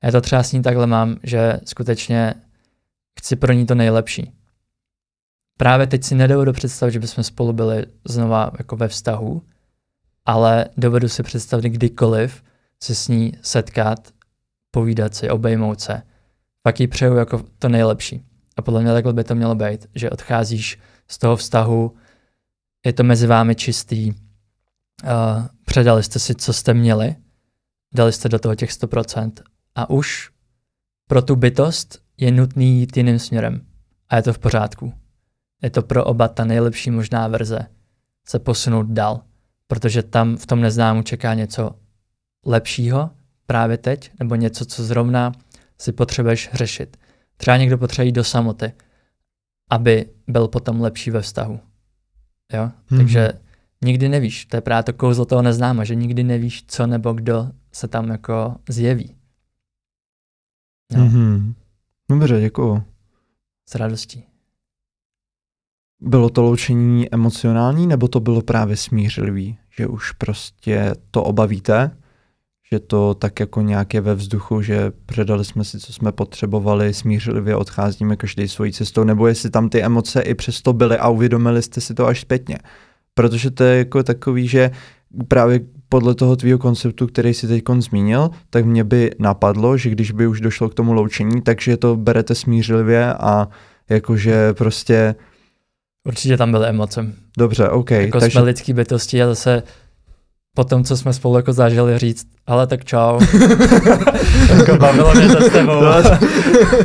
Já to třeba s ní takhle mám, že skutečně chci pro ní to nejlepší. Právě teď si nedovedu představit, že bychom spolu byli znova jako ve vztahu, ale dovedu si představit kdykoliv se s ní setkat, povídat si, obejmout se. Pak jí přeju jako to nejlepší. A podle mě takhle by to mělo být, že odcházíš z toho vztahu, je to mezi vámi čistý, uh, předali jste si, co jste měli, dali jste do toho těch 100% a už pro tu bytost je nutný jít jiným směrem. A je to v pořádku. Je to pro oba ta nejlepší možná verze se posunout dál, protože tam v tom neznámu čeká něco lepšího právě teď, nebo něco, co zrovna si potřebuješ řešit. Třeba někdo potřebuje jít do samoty, aby byl potom lepší ve vztahu. Jo? Mm-hmm. Takže nikdy nevíš, to je právě to kouzlo toho neznáma, že nikdy nevíš, co nebo kdo se tam jako zjeví. No. Mm-hmm. Dobře, děkuju. S radostí. Bylo to loučení emocionální, nebo to bylo právě smířlivý? Že už prostě to obavíte, že to tak jako nějak je ve vzduchu, že předali jsme si, co jsme potřebovali, smířlivě odcházíme každý svojí cestou, nebo jestli tam ty emoce i přesto byly a uvědomili jste si to až zpětně. Protože to je jako takový, že právě podle toho tvýho konceptu, který si teď zmínil, tak mě by napadlo, že když by už došlo k tomu loučení, takže to berete smířlivě a jakože prostě... Určitě tam byly emoce. Dobře, OK. Jako takže... jsme lidský bytosti a zase po tom, co jsme spolu jako zažili říct, ale tak čau. (laughs) jako bavilo mě to s tebou. No.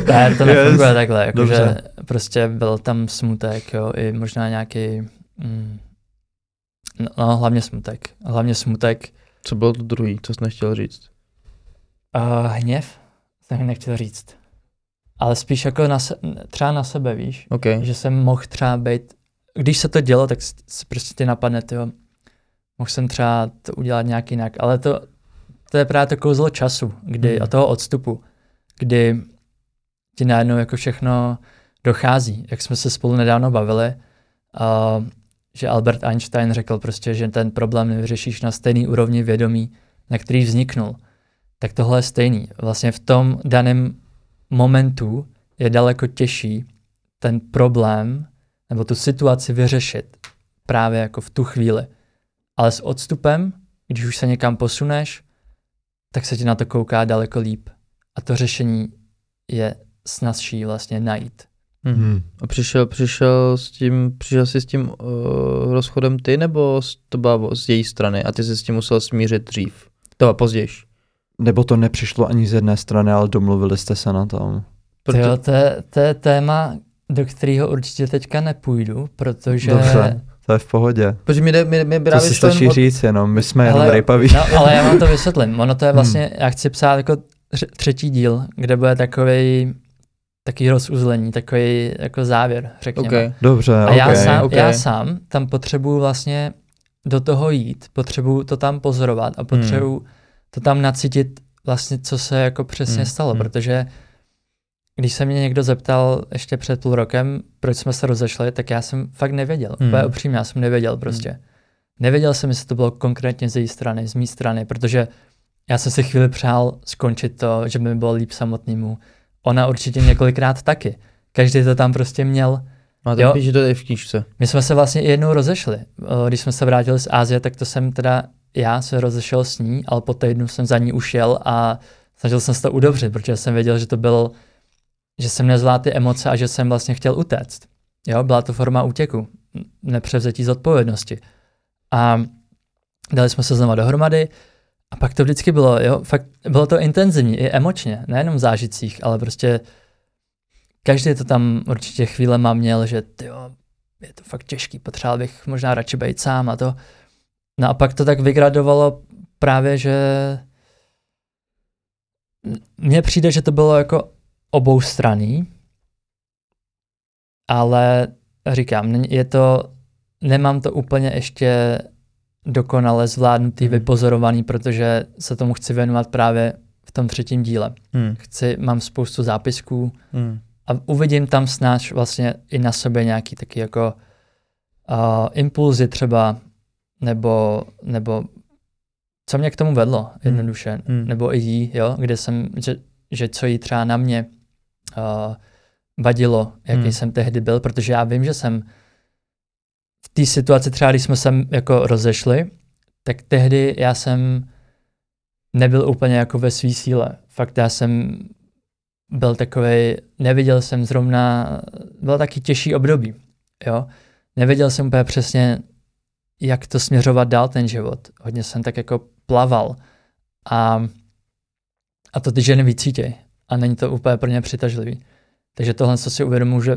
ne, to nefunguje yes. takhle, jako že prostě byl tam smutek, jo, i možná nějaký, mm, no hlavně smutek, hlavně smutek. Co bylo to druhý, co jsi nechtěl říct? Uh, hněv jsem nechtěl říct. Ale spíš jako na se, třeba na sebe, víš? Okay. Že jsem mohl třeba být, když se to dělo, tak si prostě ty napadne, tyjo, mohl jsem třeba to udělat nějak jinak, ale to, to je právě to kouzlo času, kdy, hmm. a toho odstupu, kdy ti najednou jako všechno dochází, jak jsme se spolu nedávno bavili, uh, že Albert Einstein řekl prostě, že ten problém nevyřešíš na stejný úrovni vědomí, na který vzniknul. Tak tohle je stejný. Vlastně v tom daném momentu je daleko těžší ten problém nebo tu situaci vyřešit právě jako v tu chvíli. Ale s odstupem, když už se někam posuneš, tak se ti na to kouká daleko líp. A to řešení je snazší vlastně najít. Mm-hmm. A přišel, přišel, s tím, přišel jsi s tím uh, rozchodem ty, nebo to bylo z její strany a ty jsi s tím musel smířit dřív? To bylo později. Nebo to nepřišlo ani z jedné strany, ale domluvili jste se na tom? Proto... Jo, to, je, to je téma, do kterého určitě teďka nepůjdu, protože... Dobře. To je v pohodě. Protože mi, mi, mi to si stačí od... říct jenom, my jsme jenom rejpaví. No, ale já vám to (laughs) vysvětlím. Ono to je vlastně, hmm. já chci psát jako třetí díl, kde bude takový takový rozuzlení, takový jako závěr, řekněme. Okay. Dobře, A okay. já, sám, okay. já sám tam potřebuju vlastně do toho jít, potřebuju to tam pozorovat a potřebuju hmm. to tam nacítit vlastně, co se jako přesně hmm. stalo, hmm. protože když se mě někdo zeptal ještě před půl rokem, proč jsme se rozešli, tak já jsem fakt nevěděl. Hmm. Úplně upřímně, já jsem nevěděl prostě. Hmm. Nevěděl jsem, jestli to bylo konkrétně z její strany, z mé strany, protože já jsem si chvíli přál skončit to, že by mi bylo líp samotnému. Ona určitě několikrát taky. Každý to tam prostě měl. A to že to je v knížce. My jsme se vlastně jednou rozešli. Když jsme se vrátili z Ázie, tak to jsem teda, já se rozešel s ní, ale po týdnu jsem za ní ušel a snažil jsem se to udobřit, protože jsem věděl, že to byl že jsem nezvládl ty emoce a že jsem vlastně chtěl utéct. Jo, byla to forma útěku, nepřevzetí zodpovědnosti. A dali jsme se znova dohromady a pak to vždycky bylo, jo, fakt bylo to intenzivní i emočně, nejenom v zážitcích, ale prostě každý to tam určitě chvíle má měl, že jo, je to fakt těžký, potřeboval bych možná radši být sám a to. No a pak to tak vygradovalo právě, že mně přijde, že to bylo jako obou straný, ale říkám, je to, nemám to úplně ještě dokonale zvládnutý, Mhm. vypozorovaný, protože se tomu chci věnovat právě v tom třetím díle. Hmm. Chci, mám spoustu zápisků Hmm. a uvidím tam snáš vlastně i na sobě nějaký taky jako uh, impulzy třeba, nebo, nebo co mě k tomu vedlo jednoduše, Hmm. nebo i jí, jo, kde jsem, že, že co jí třeba na mě vadilo, jaký Hmm. jsem tehdy byl, protože já vím, že jsem v té situaci třeba, když jsme se jako rozešli, tak tehdy já jsem nebyl úplně jako ve své síle. Fakt já jsem byl takový, neviděl jsem zrovna, byl taky těžší období, jo. Nevěděl jsem úplně přesně, jak to směřovat dál ten život. Hodně jsem tak jako plaval a, a to ty ženy vycítěj a není to úplně pro ně přitažlivý. Takže tohle, co si uvědomuji, že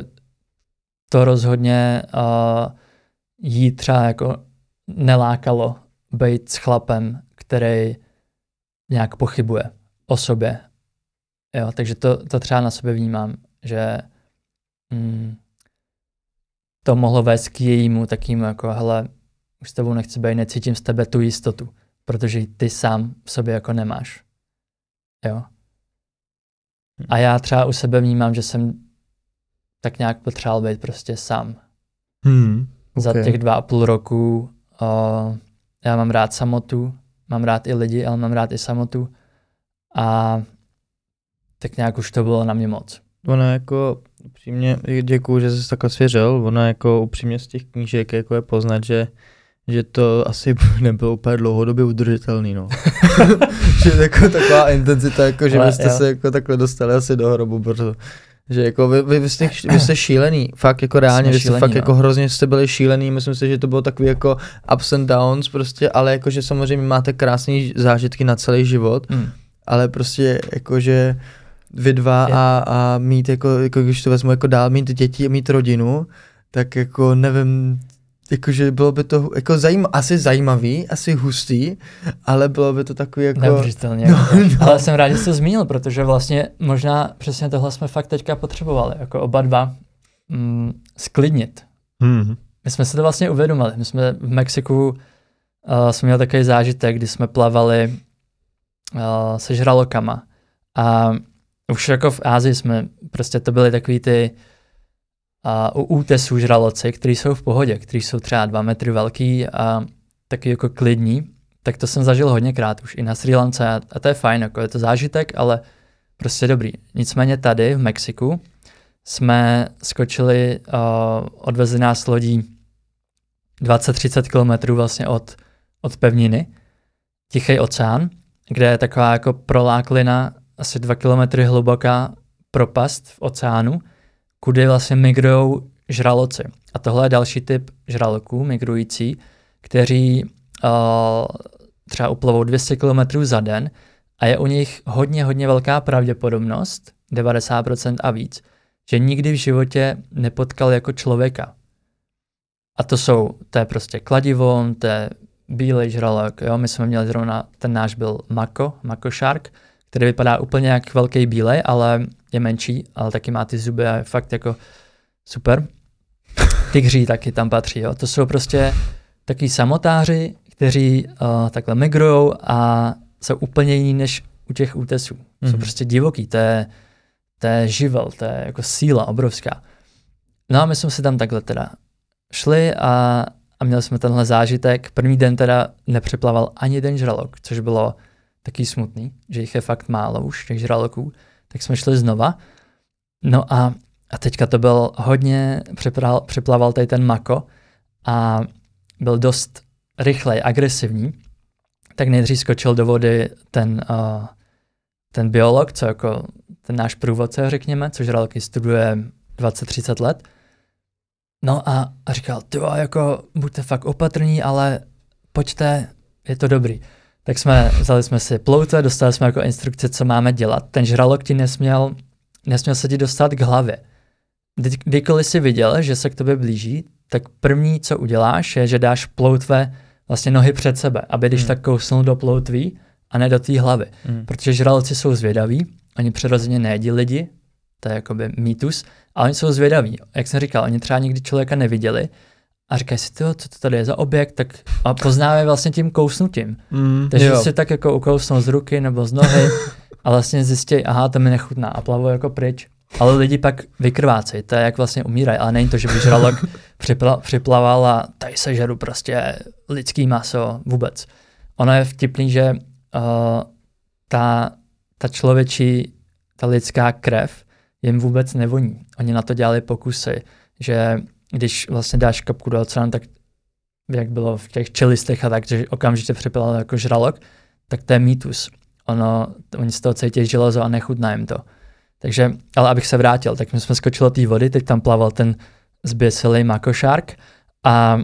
to rozhodně uh, jí třeba jako nelákalo být s chlapem, který nějak pochybuje o sobě. Jo, takže to, to třeba na sobě vnímám, že mm, to mohlo vést k jejímu takým jako, hele, už s tebou nechci být, necítím z tebe tu jistotu, protože ty sám v sobě jako nemáš. Jo. A já třeba u sebe vnímám, že jsem tak nějak potřeboval být prostě sám. Hmm. Za Ok. těch dva a půl roku uh, já mám rád samotu, mám rád i lidi, ale mám rád i samotu a tak nějak už to bylo na mě moc. Ona jako upřímně, děkuju, že jsi takhle svěřil, ona jako upřímně z těch knížek jako je poznat, že že to asi (laughs) nebylo úplně dlouhodobě udržitelný, no. (laughs) (laughs) že jako taková intenzita, jako že Ale byste jo. se jako takhle dostali asi do hrobu, protože že jako vy, vy, vy, jste, vy jste šílený, fakt jako reálně, Jsme vy jste šílení, fakt no. jako hrozně jste byli šílený, myslím si, že to bylo takový jako ups and downs prostě, ale jakože samozřejmě máte krásné zážitky na celý život, Mm. ale prostě jakože vy dva a, a mít jako, jako, když to vezmu jako dál, mít děti a mít rodinu, tak jako nevím, jakože bylo by to jako zajím, asi zajímavý, asi hustý, ale bylo by to takový jako... Neuvěřitelně. No, jako. no. Ale jsem rád, že jsi to zmínil, protože vlastně možná přesně tohle jsme fakt teďka potřebovali, jako oba dva mm, sklidnit. Hmm. My jsme si to vlastně uvědomili. My jsme v Mexiku uh, jsme měli takový zážitek, kdy jsme plavali uh, se žralokama a už jako v Ázii jsme, prostě to byly takový ty uh, u útesů žraloci, který jsou v pohodě, který jsou třeba dva metry velký a taky jako klidní, tak to jsem zažil hodněkrát už i na Sri Lance a, a to je fajn, jako je to zážitek, ale prostě dobrý. Nicméně tady v Mexiku jsme skočili, uh, odvezli nás lodí 20-30 kilometrů vlastně od, od pevniny, Tichý oceán, kde je taková jako proláklina, asi 2 kilometry hluboká propast v oceánu, kudy vlastně migrují žraloci. A tohle je další typ žraloků migrující, kteří uh, třeba uplovou 200 km za den a je u nich hodně, hodně velká pravděpodobnost, 90% a víc, že nikdy v životě nepotkal jako člověka. A to jsou, to je prostě kladivo, to je bílej žralok, jo, my jsme měli zrovna, ten náš byl mako, mako shark, který vypadá úplně jak velký bílej, ale je menší, ale taky má ty zuby a je fakt jako super. Tygří taky tam patří, jo. To jsou prostě taky samotáři, kteří uh, takhle migrujou a jsou úplně jiní než u těch útesů. Mm-hmm. Jsou Mhm. prostě divoký, to je, to je živel, to je jako síla obrovská. No a my jsme si tam takhle teda šli a, a měli jsme tenhle zážitek. První den teda nepřeplaval ani jeden žralok, což bylo taky smutný, že jich je fakt málo už, těch žraloků. Tak jsme šli znova. No a, a teďka to byl hodně, přeplaval, přeplaval tady ten mako a byl dost rychlej, agresivní. Tak nejdřív skočil do vody ten, uh, ten biolog, co jako ten náš průvodce, řekněme, což žraloky studuje 20-30 let. No a, a říkal, ty jako buďte fakt opatrní, ale pojďte, je to dobrý. Tak jsme, vzali jsme si ploutve, dostali jsme jako instrukce, co máme dělat. Ten žralok ti nesměl, nesměl se ti dostat k hlavě. Kdy, kdykoliv si viděl, že se k tobě blíží, tak první, co uděláš, je, že dáš ploutve vlastně nohy před sebe, aby když Hmm. tak kousnul do ploutví a ne do té hlavy. Mm. Protože žraloci jsou zvědaví, oni přirozeně nejedí lidi, to je jakoby mýtus, a oni jsou zvědaví. Jak jsem říkal, oni třeba nikdy člověka neviděli a říkají si, to, co to tady je za objekt, tak a poznáme vlastně tím kousnutím. Mm, Takže jo. si tak jako ukousnou z ruky nebo z nohy a vlastně zjistí, aha, to mi nechutná a plavou jako pryč. Ale lidi pak vykrvácejí, to je jak vlastně umírají, ale není to, že by žralok (laughs) připla, připlaval a tady se žeru prostě lidský maso vůbec. Ono je vtipný, že uh, ta, ta člověčí, ta lidská krev jim vůbec nevoní. Oni na to dělali pokusy, že když vlastně dáš kapku do oceánu, tak jak bylo v těch čelistech a tak, že okamžitě připlal jako žralok, tak to je mýtus. Ono, oni z toho cítí železo a nechutná jim to. Takže, ale abych se vrátil, tak my jsme skočili té vody, teď tam plaval ten zběsilý makošárk a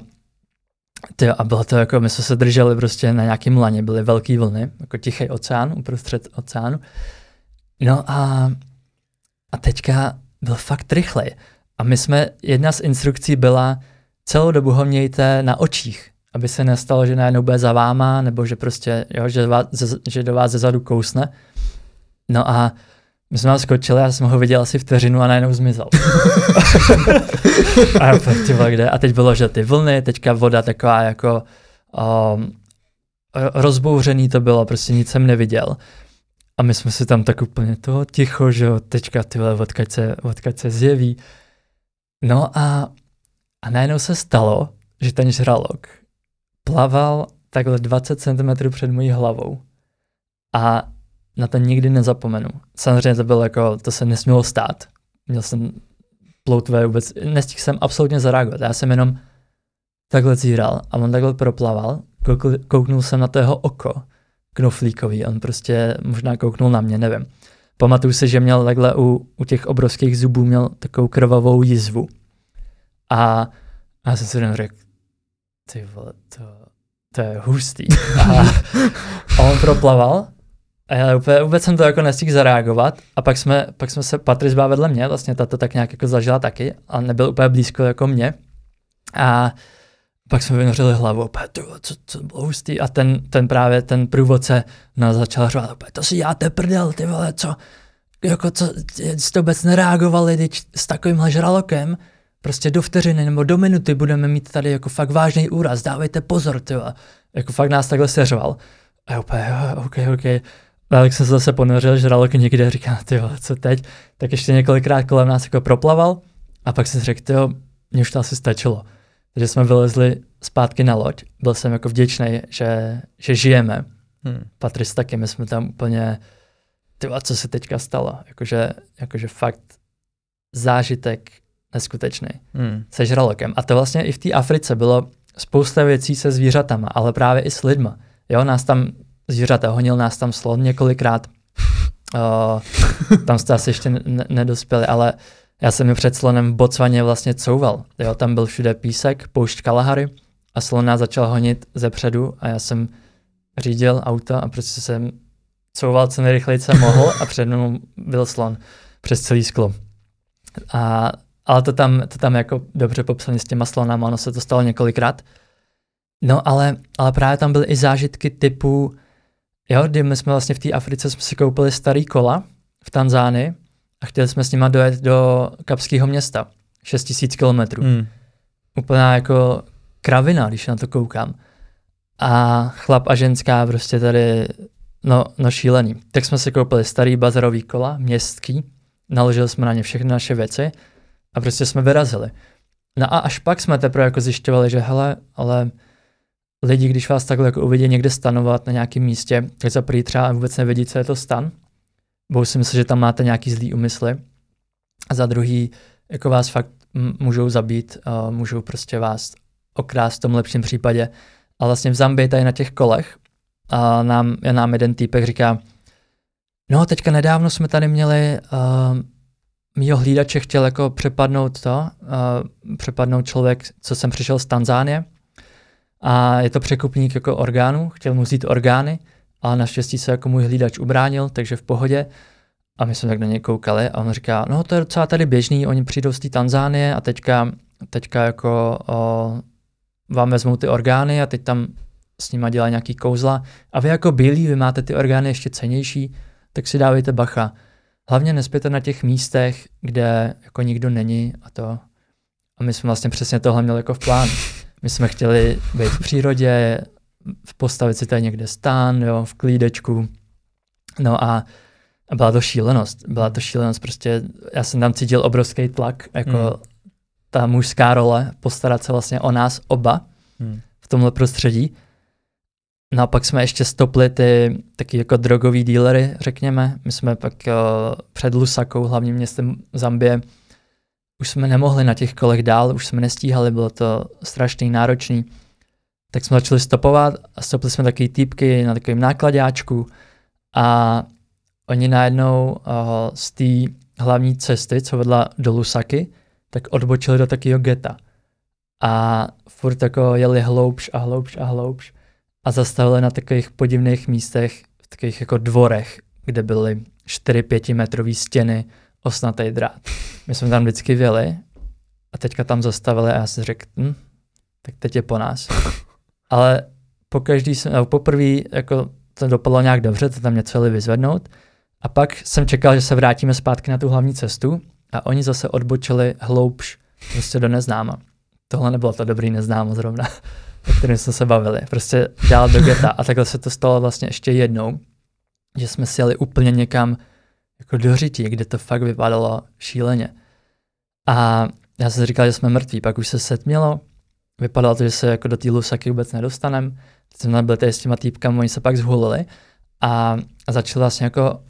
tyjo, a bylo to jako, my jsme se drželi prostě na nějakém laně, byly velké vlny, jako tichý oceán, uprostřed oceánu. No a, a teďka byl fakt rychlej. A my jsme, jedna z instrukcí byla, celou dobu ho mějte na očích, aby se nestalo, že najednou bude za váma, nebo že prostě, jo, že, vás, že do vás zezadu kousne. No a my jsme skočili, já jsem ho viděl asi vteřinu a najednou zmizel. (laughs) a já kde? A teď bylo, že ty vlny, teďka voda taková jako um, rozbouřený to bylo, prostě nic jsem neviděl. A my jsme si tam tak úplně to ticho, že jo, teďka ty vole, odkaď se, odkaď se zjeví. No a, a najednou se stalo, že ten žralok plaval takhle 20 cm před mojí hlavou. A na to nikdy nezapomenu. Samozřejmě to bylo jako, to se nesmělo stát. Měl jsem ploutvé vůbec, nestihl jsem absolutně zareagovat. Já jsem jenom takhle zíral a on takhle proplaval, kouknul jsem na to jeho oko, knoflíkový, on prostě možná kouknul na mě, nevím. Pamatuju si, že měl takhle u, u těch obrovských zubů měl takovou krvavou jizvu. A, a já jsem si jenom řekl, ty vole, to, to je hustý. A, a on proplaval a já úplně, vůbec jsem to jako nestihl zareagovat a pak jsme, pak jsme se, Patrice byla vedle mě, vlastně ta to tak nějak jako zažila taky a nebyl úplně blízko jako mě. A pak jsme vynořili hlavu, vole, co, co bylo hustý. A ten, ten právě, ten průvodce nás začal úplně, to si játe prdel, ty vole, co, jako co, jste vůbec nereagovali, teď s takovýmhle žralokem, prostě do vteřiny nebo do minuty budeme mít tady jako fakt vážný úraz, dávejte pozor, ty vole. Jako fakt nás takhle seřval. A já úplně, jo, ok, ok. Jak jsem se zase ponořil, žralok někde a říkám, ty vole, co teď? Tak ještě několikrát kolem nás jako proplaval a pak jsem řekl, jo, mě už to asi stačilo. Takže jsme vylezli zpátky na loď. Byl jsem jako vděčný, že, že žijeme. Hmm. Patrice taky, my jsme tam úplně, ty co se teďka stalo? Jakože, jakože fakt zážitek neskutečný Hmm. se žralokem. A to vlastně i v té Africe bylo spousta věcí se zvířatama, ale právě i s lidma. Jo, nás tam zvířata, honil nás tam slon několikrát. Uh, (laughs) tam jste asi ještě ne- nedospěli, ale já jsem mi před slonem v Botswaně vlastně couval. Jo, tam byl všude písek, poušť Kalahary a slon nás začal honit ze předu a já jsem řídil auto a prostě jsem couval co nejrychleji jsem mohl a před mnou byl slon přes celý sklo. A, ale to tam, to tam jako dobře popsané s těma slonama, ono se to stalo několikrát. No ale, ale právě tam byly i zážitky typu, jo, kdy my jsme vlastně v té Africe jsme si koupili starý kola v Tanzánii a chtěli jsme s nima dojet do Kapského města, 6000 kilometrů. Hmm. Úplná jako kravina, když na to koukám. A chlap a ženská prostě tady, no, no šílený. Tak jsme si koupili starý bazarový kola, městský, naložili jsme na ně všechny naše věci a prostě jsme vyrazili. No a až pak jsme teprve jako zjišťovali, že hele, ale lidi, když vás takhle jako uvidí někde stanovat na nějakém místě, tak za prvý třeba vůbec nevědí, co je to stan. Budou si myslet, že tam máte nějaký zlý úmysly. A za druhý, jako vás fakt můžou zabít, uh, můžou prostě vás okrást v tom lepším případě. A vlastně v Zambii tady na těch kolech a nám, nám jeden týpek říká, no teďka nedávno jsme tady měli uh, mýho hlídače chtěl jako přepadnout to, uh, přepadnout člověk, co jsem přišel z Tanzánie a je to překupník jako orgánů, chtěl mu vzít orgány, ale naštěstí se jako můj hlídač ubránil, takže v pohodě. A my jsme tak na něj koukali a on říká, no to je docela tady běžný, oni přijdou z té Tanzánie a teďka, teďka jako o, vám vezmou ty orgány a teď tam s nima dělají nějaký kouzla a vy jako bílí, vy máte ty orgány ještě cenější, tak si dávejte bacha. hlavně nespěte na těch místech, kde jako nikdo není a to. A my jsme vlastně přesně tohle měli jako v plánu. My jsme chtěli být v přírodě, postavit si tady někde stán, jo, v klídečku. No a, a byla to šílenost. Byla to šílenost, prostě já jsem tam cítil obrovský tlak, jako hmm. ta mužská role, postarat se vlastně o nás oba hmm. v tomhle prostředí. No a pak jsme ještě stopli ty taky jako drogový dílery, řekněme. My jsme pak uh, před Lusakou, hlavním městem Zambie, už jsme nemohli na těch kolech dál, už jsme nestíhali, bylo to strašný, náročný. Tak jsme začali stopovat a stopli jsme taky týpky na takovém nákladáčku a oni najednou uh, z té hlavní cesty, co vedla do Lusaky, tak odbočili do takového geta. A furt jako jeli hloubš a hloubš a hloubš a zastavili na takových podivných místech, v takových jako dvorech, kde byly 4-5 metrové stěny, osnatý drát. My jsme tam vždycky věli a teďka tam zastavili a já si řekl, hm, tak teď je po nás. Ale po každý jsem, nebo poprvé jako to dopadlo nějak dobře, to tam něco jeli vyzvednout. A pak jsem čekal, že se vrátíme zpátky na tu hlavní cestu a oni zase odbočili hloubš prostě do neznáma. Tohle nebylo to dobrý neznámo zrovna, (laughs) o kterém jsme se bavili. Prostě dál do geta. A takhle se to stalo vlastně ještě jednou, že jsme si jeli úplně někam jako do řití, kde to fakt vypadalo šíleně. A já jsem říkal, že jsme mrtví, pak už se setmělo, vypadalo to, že se jako do té lusaky vůbec nedostaneme. Teď jsme byli tady s těma týpkami, oni se pak zhulili a, začali vlastně jako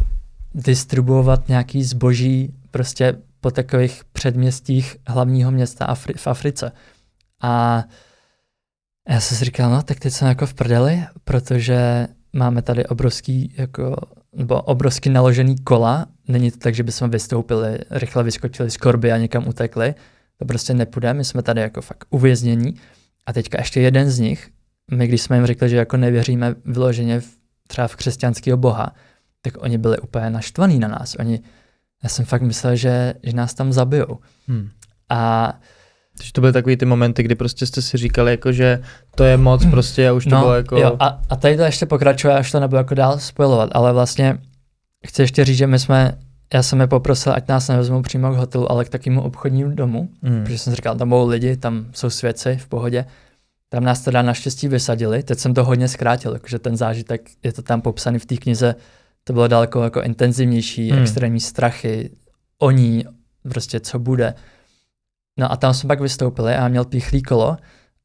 distribuovat nějaký zboží prostě po takových předměstích hlavního města Afri- v Africe. A já jsem si říkal, no tak teď jsem jako v prdeli, protože máme tady obrovský jako nebo obrovsky naložený kola. Není to tak, že bychom vystoupili, rychle vyskočili z korby a někam utekli. To prostě nepůjde, my jsme tady jako fakt uvěznění. A teďka ještě jeden z nich, my když jsme jim řekli, že jako nevěříme vyloženě v, třeba v křesťanského boha, tak oni byli úplně naštvaní na nás. Oni, já jsem fakt myslel, že, že nás tam zabijou. Hmm. A takže to byly takový ty momenty, kdy prostě jste si říkali, jako, že to je moc prostě a už to no, bylo jako... Jo, a, a tady to ještě pokračuje, až to nebudu jako dál spojovat, ale vlastně chci ještě říct, že my jsme, já jsem je poprosil, ať nás nevezmou přímo k hotelu, ale k takovému obchodnímu domu, mm. protože jsem říkal, tam budou lidi, tam jsou svědci v pohodě. Tam nás teda naštěstí vysadili, teď jsem to hodně zkrátil, jakože ten zážitek, je to tam popsaný v té knize, to bylo daleko jako intenzivnější, mm. extrémní strachy, oni, prostě co bude. No a tam jsme pak vystoupili a měl píchlý kolo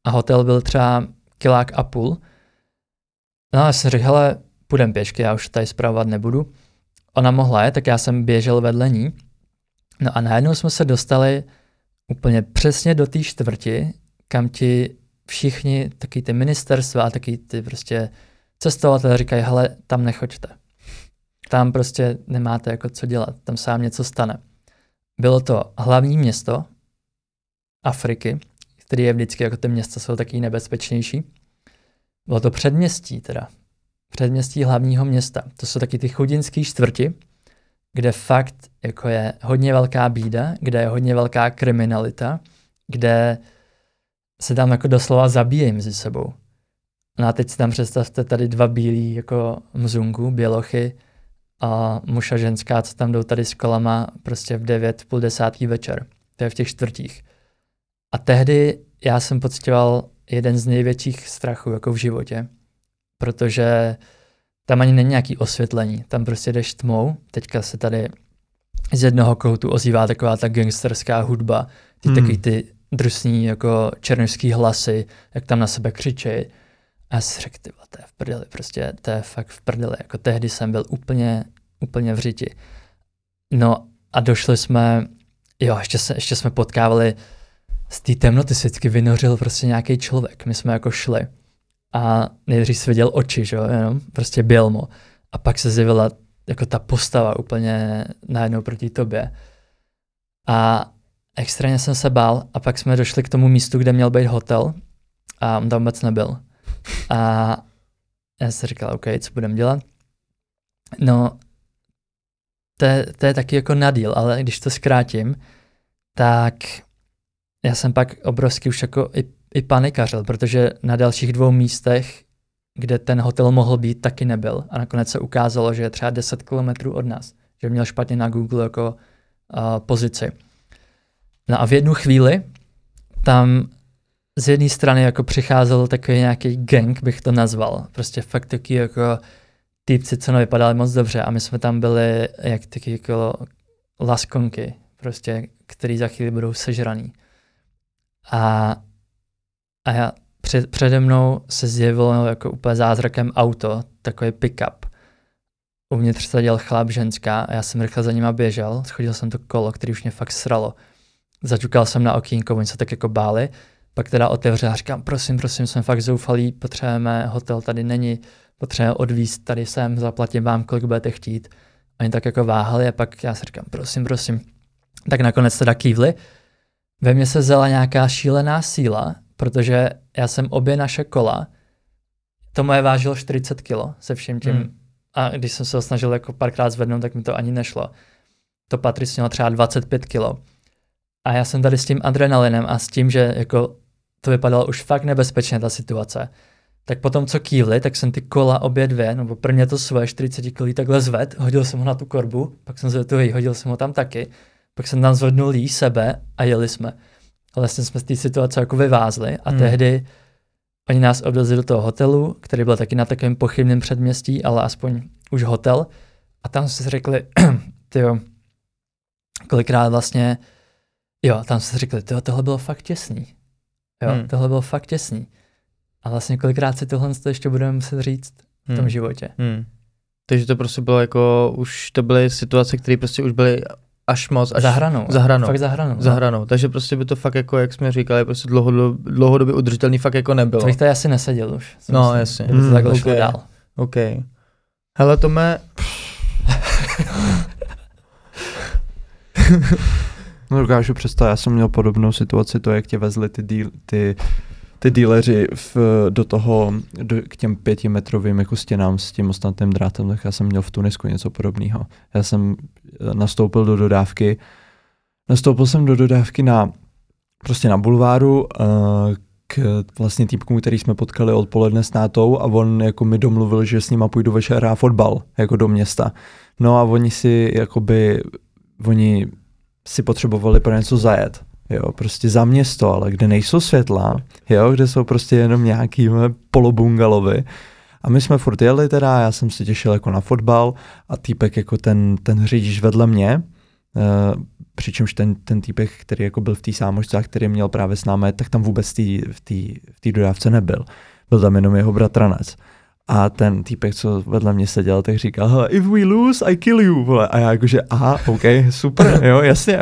a hotel byl třeba kilák a půl. No a jsem řekl, hele, půjdem pěšky, já už tady zpravovat nebudu. Ona mohla je, tak já jsem běžel vedle ní. No a najednou jsme se dostali úplně přesně do té čtvrti, kam ti všichni, taky ty ministerstva a taky ty prostě cestovatelé říkají, hele, tam nechoďte. Tam prostě nemáte jako co dělat, tam se vám něco stane. Bylo to hlavní město Afriky, který je vždycky, jako ty města jsou taky nebezpečnější. Bylo to předměstí teda. Předměstí hlavního města. To jsou taky ty chudinské čtvrti, kde fakt jako je hodně velká bída, kde je hodně velká kriminalita, kde se tam jako doslova zabíjejí mezi sebou. No a teď si tam představte tady dva bílí jako mzungu, bělochy a muž a ženská, co tam jdou tady s kolama prostě v 9, půl desátý večer. To je v těch čtvrtích. A tehdy já jsem pocitoval jeden z největších strachů jako v životě, protože tam ani není nějaký osvětlení, tam prostě jdeš tmou, teďka se tady z jednoho koutu ozývá taková ta gangsterská hudba, ty hmm. taky ty drsní jako černožský hlasy, jak tam na sebe křičí. A já si řekl, ty to je v prdeli, prostě to je fakt v prdeli. Jako tehdy jsem byl úplně, úplně v řiti. No a došli jsme, jo, ještě, se, ještě jsme potkávali z té temnoty se vždycky vynořil prostě nějaký člověk. My jsme jako šli a nejdřív se viděl oči, že jo, jenom prostě bělmo. A pak se zjevila jako ta postava úplně najednou proti tobě. A extrémně jsem se bál a pak jsme došli k tomu místu, kde měl být hotel a on tam vůbec nebyl. A já jsem říkal, OK, co budeme dělat? No, to je, to je taky jako nadíl, ale když to zkrátím, tak já jsem pak obrovsky už jako i, i panikařil, protože na dalších dvou místech, kde ten hotel mohl být, taky nebyl. A nakonec se ukázalo, že je třeba 10 kilometrů od nás. že měl špatně na Google jako uh, pozici. No a v jednu chvíli tam z jedné strany jako přicházel takový nějaký gang, bych to nazval. Prostě fakt taky jako týpci, co nevypadali moc dobře a my jsme tam byli jak taky jako laskonky, prostě, který za chvíli budou sežraný. A, a já, před, přede mnou se zjevilo jako úplně zázrakem auto, takový pick-up. Uvnitř seděl chlap, ženská a já jsem rychle za nima běžel, schodil jsem to kolo, který už mě fakt sralo. Zaťukal jsem na okýnko, oni se tak jako báli, pak teda otevřel a říkám, prosím, prosím, jsme fakt zoufalí, potřebujeme, hotel tady není, potřebujeme odvízt, tady jsem, zaplatím vám, kolik budete chtít. Oni tak jako váhali a pak já si říkám, prosím, prosím. Tak nakonec teda kývli. Ve mně se zela nějaká šílená síla, protože já jsem obě naše kola, to moje vážilo 40 kilo se vším tím. Hmm. A když jsem se ho snažil jako párkrát zvednout, tak mi to ani nešlo. To Patrice mělo třeba 25 kilo. A já jsem tady s tím adrenalinem a s tím, že jako to vypadalo už fakt nebezpečně ta situace. Tak potom, co kývli, tak jsem ty kola obě dvě, nebo prvně to svoje 40 kg takhle zved, hodil jsem ho na tu korbu, pak jsem zvedl hodil jsem ho tam taky, pak jsem tam zvednul jí sebe a jeli jsme. A vlastně jsme z té situace jako vyvázli a hmm. tehdy oni nás odvezli do toho hotelu, který byl taky na takovém pochybném předměstí, ale aspoň už hotel. A tam jsme si řekli, (clears throat) tyjo, kolikrát vlastně, jo, tam jsme si řekli, tyjo, tohle bylo fakt těsný. Jo, hmm. tohle bylo fakt těsný. A vlastně kolikrát si tohle ještě budeme muset říct v tom hmm. životě. Hmm. Takže to prostě bylo jako, už to byly situace, které prostě už byly až moc. Až za hranou. Za hranou. Fakt za hranou. Za no. Takže prostě by to fakt jako, jak jsme říkali, prostě dlouhodobě, dlouhodobě udržitelný fakt jako nebylo. To bych tady asi neseděl už. No, myslím. jasně. Kdyby to takhle okay. dál. OK. Hele, to mé... (laughs) no dokážu představit, já jsem měl podobnou situaci, to jak tě vezli ty, díl, ty ty díleři v, do toho, do, k těm pětimetrovým jako stěnám s tím ostatným drátem, tak já jsem měl v Tunisku něco podobného. Já jsem nastoupil do dodávky, nastoupil jsem do dodávky na prostě na bulváru uh, k vlastně týpkům, který jsme potkali odpoledne s nátou a on jako mi domluvil, že s nima půjdu večer hrát fotbal, jako do města. No a oni si jakoby, oni si potřebovali pro něco zajet jo, prostě za město, ale kde nejsou světla, jo, kde jsou prostě jenom nějaký polobungalovy. A my jsme furt jeli teda, já jsem se těšil jako na fotbal a týpek jako ten, ten řidič vedle mě, uh, přičemž ten, ten týpek, který jako byl v té sámošce a který měl právě s námi, tak tam vůbec v té dodávce nebyl. Byl tam jenom jeho bratranec. A ten týpek, co vedle mě seděl, tak říkal, hele, if we lose, I kill you, vole. A já jakože, aha, OK, super, (laughs) jo, jasně.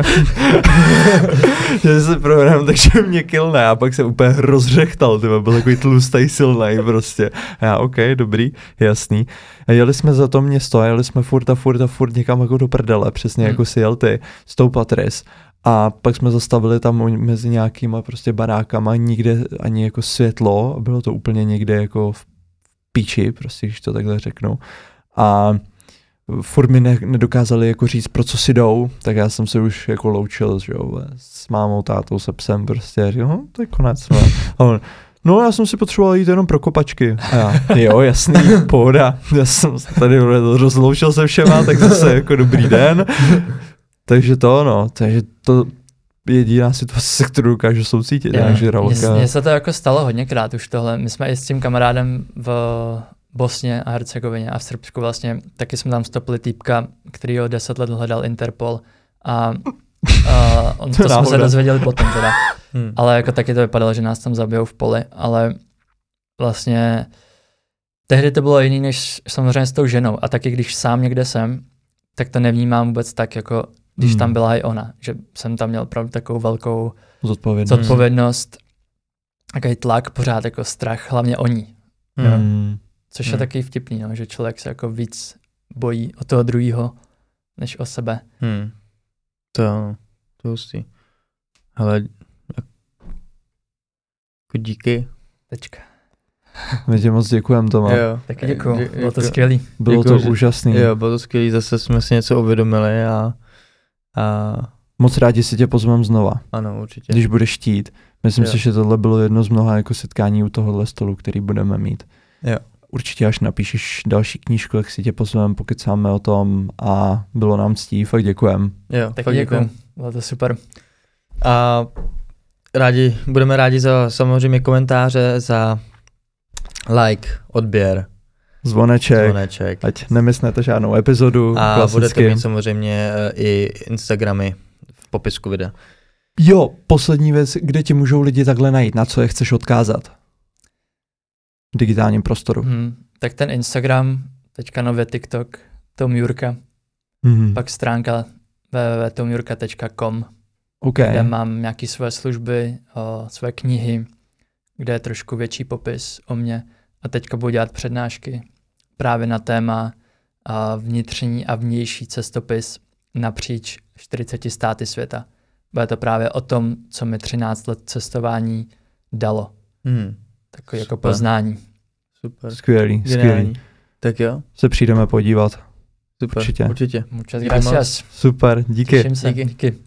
(laughs) že se prohrám, takže mě killne. A pak se úplně rozřechtal, tyba, byl takový tlustý, silný prostě. A já, OK, dobrý, jasný. A jeli jsme za to město, a jeli jsme furt a furt a furt někam jako do prdele, přesně hmm. jako si jel ty, s tou Patris. A pak jsme zastavili tam mezi nějakýma prostě barákama, nikde ani jako světlo, bylo to úplně někde jako v píči, prostě, když to takhle řeknu. A furt mi ne, nedokázali jako říct, pro co si jdou, tak já jsem se už jako loučil, že jo, s mámou, tátou, se psem, prostě, a říkal, no, to je konec. No. A on, no já jsem si potřeboval jít jenom pro kopačky. A já, jo, jasný, pohoda. Já jsem se tady rozloučil se všema, tak zase jako dobrý den. Takže to, no, takže to, jediná situace, se kterou dokážu soucítit, yeah. takže Mně se to jako stalo hodněkrát už tohle. My jsme i s tím kamarádem v Bosně a Hercegovině a v Srbsku vlastně, taky jsme tam stopili týpka, který ho deset let hledal Interpol a uh, (laughs) on to, to jsme se dozvěděli potom teda. (laughs) Hmm. Ale jako taky to vypadalo, že nás tam zabijou v poli, ale vlastně tehdy to bylo jiný než samozřejmě s tou ženou a taky když sám někde jsem, tak to nevnímám vůbec tak jako když hmm. tam byla i ona, že jsem tam měl opravdu takovou velkou zodpovědnost, zodpovědnost takový tlak, pořád jako strach, hlavně o ní. Hmm. Což hmm. je taky vtipný, no, že člověk se jako víc bojí o toho druhého, než o sebe. Hmm. To, to hustý. Ale jako díky. Tečka. My tě moc děkujeme, Toma. Jo. Taky děkuju, bylo to skvělý. Bylo děkuju, to že, úžasný. Jo, bylo to skvělý, zase jsme si něco uvědomili a a... Moc rádi si tě pozvem znova. Ano, určitě. Když budeš štít. Myslím jo. si, že tohle bylo jedno z mnoha jako setkání u tohohle stolu, který budeme mít. Jo. určitě až napíšeš další knížku, jak si tě pozveme, pokecáme o tom a bylo nám ctí, fakt děkujem. Jo, Tak fakt děkuji, děkujem. bylo to super. A rádi, budeme rádi za samozřejmě komentáře, za like, odběr, Zvoneček, zvoneček. ať nemysnete žádnou epizodu, A budete klasicky. mít samozřejmě eh, i Instagramy v popisku videa. Jo, poslední věc, kde ti můžou lidi takhle najít, na co je chceš odkázat v digitálním prostoru. Hmm. Tak ten Instagram, teďka nově TikTok, Tom Jurka, Mhm. pak stránka www.tomjurka.com, OK. kde mám nějaké své služby, o, své knihy, kde je trošku větší popis o mě a teďka budu dělat přednášky právě na téma a vnitřní a vnější cestopis napříč 40 státy světa. Bude to právě o tom, co mi 13 let cestování dalo. Hmm. Takové jako poznání. Super. Skvělý, skvělý. Tak jo, Se přijdeme podívat. super. Určitě. Určitě. Muchas Díky gracias. Super, díky. Těším se. Díky. Díky.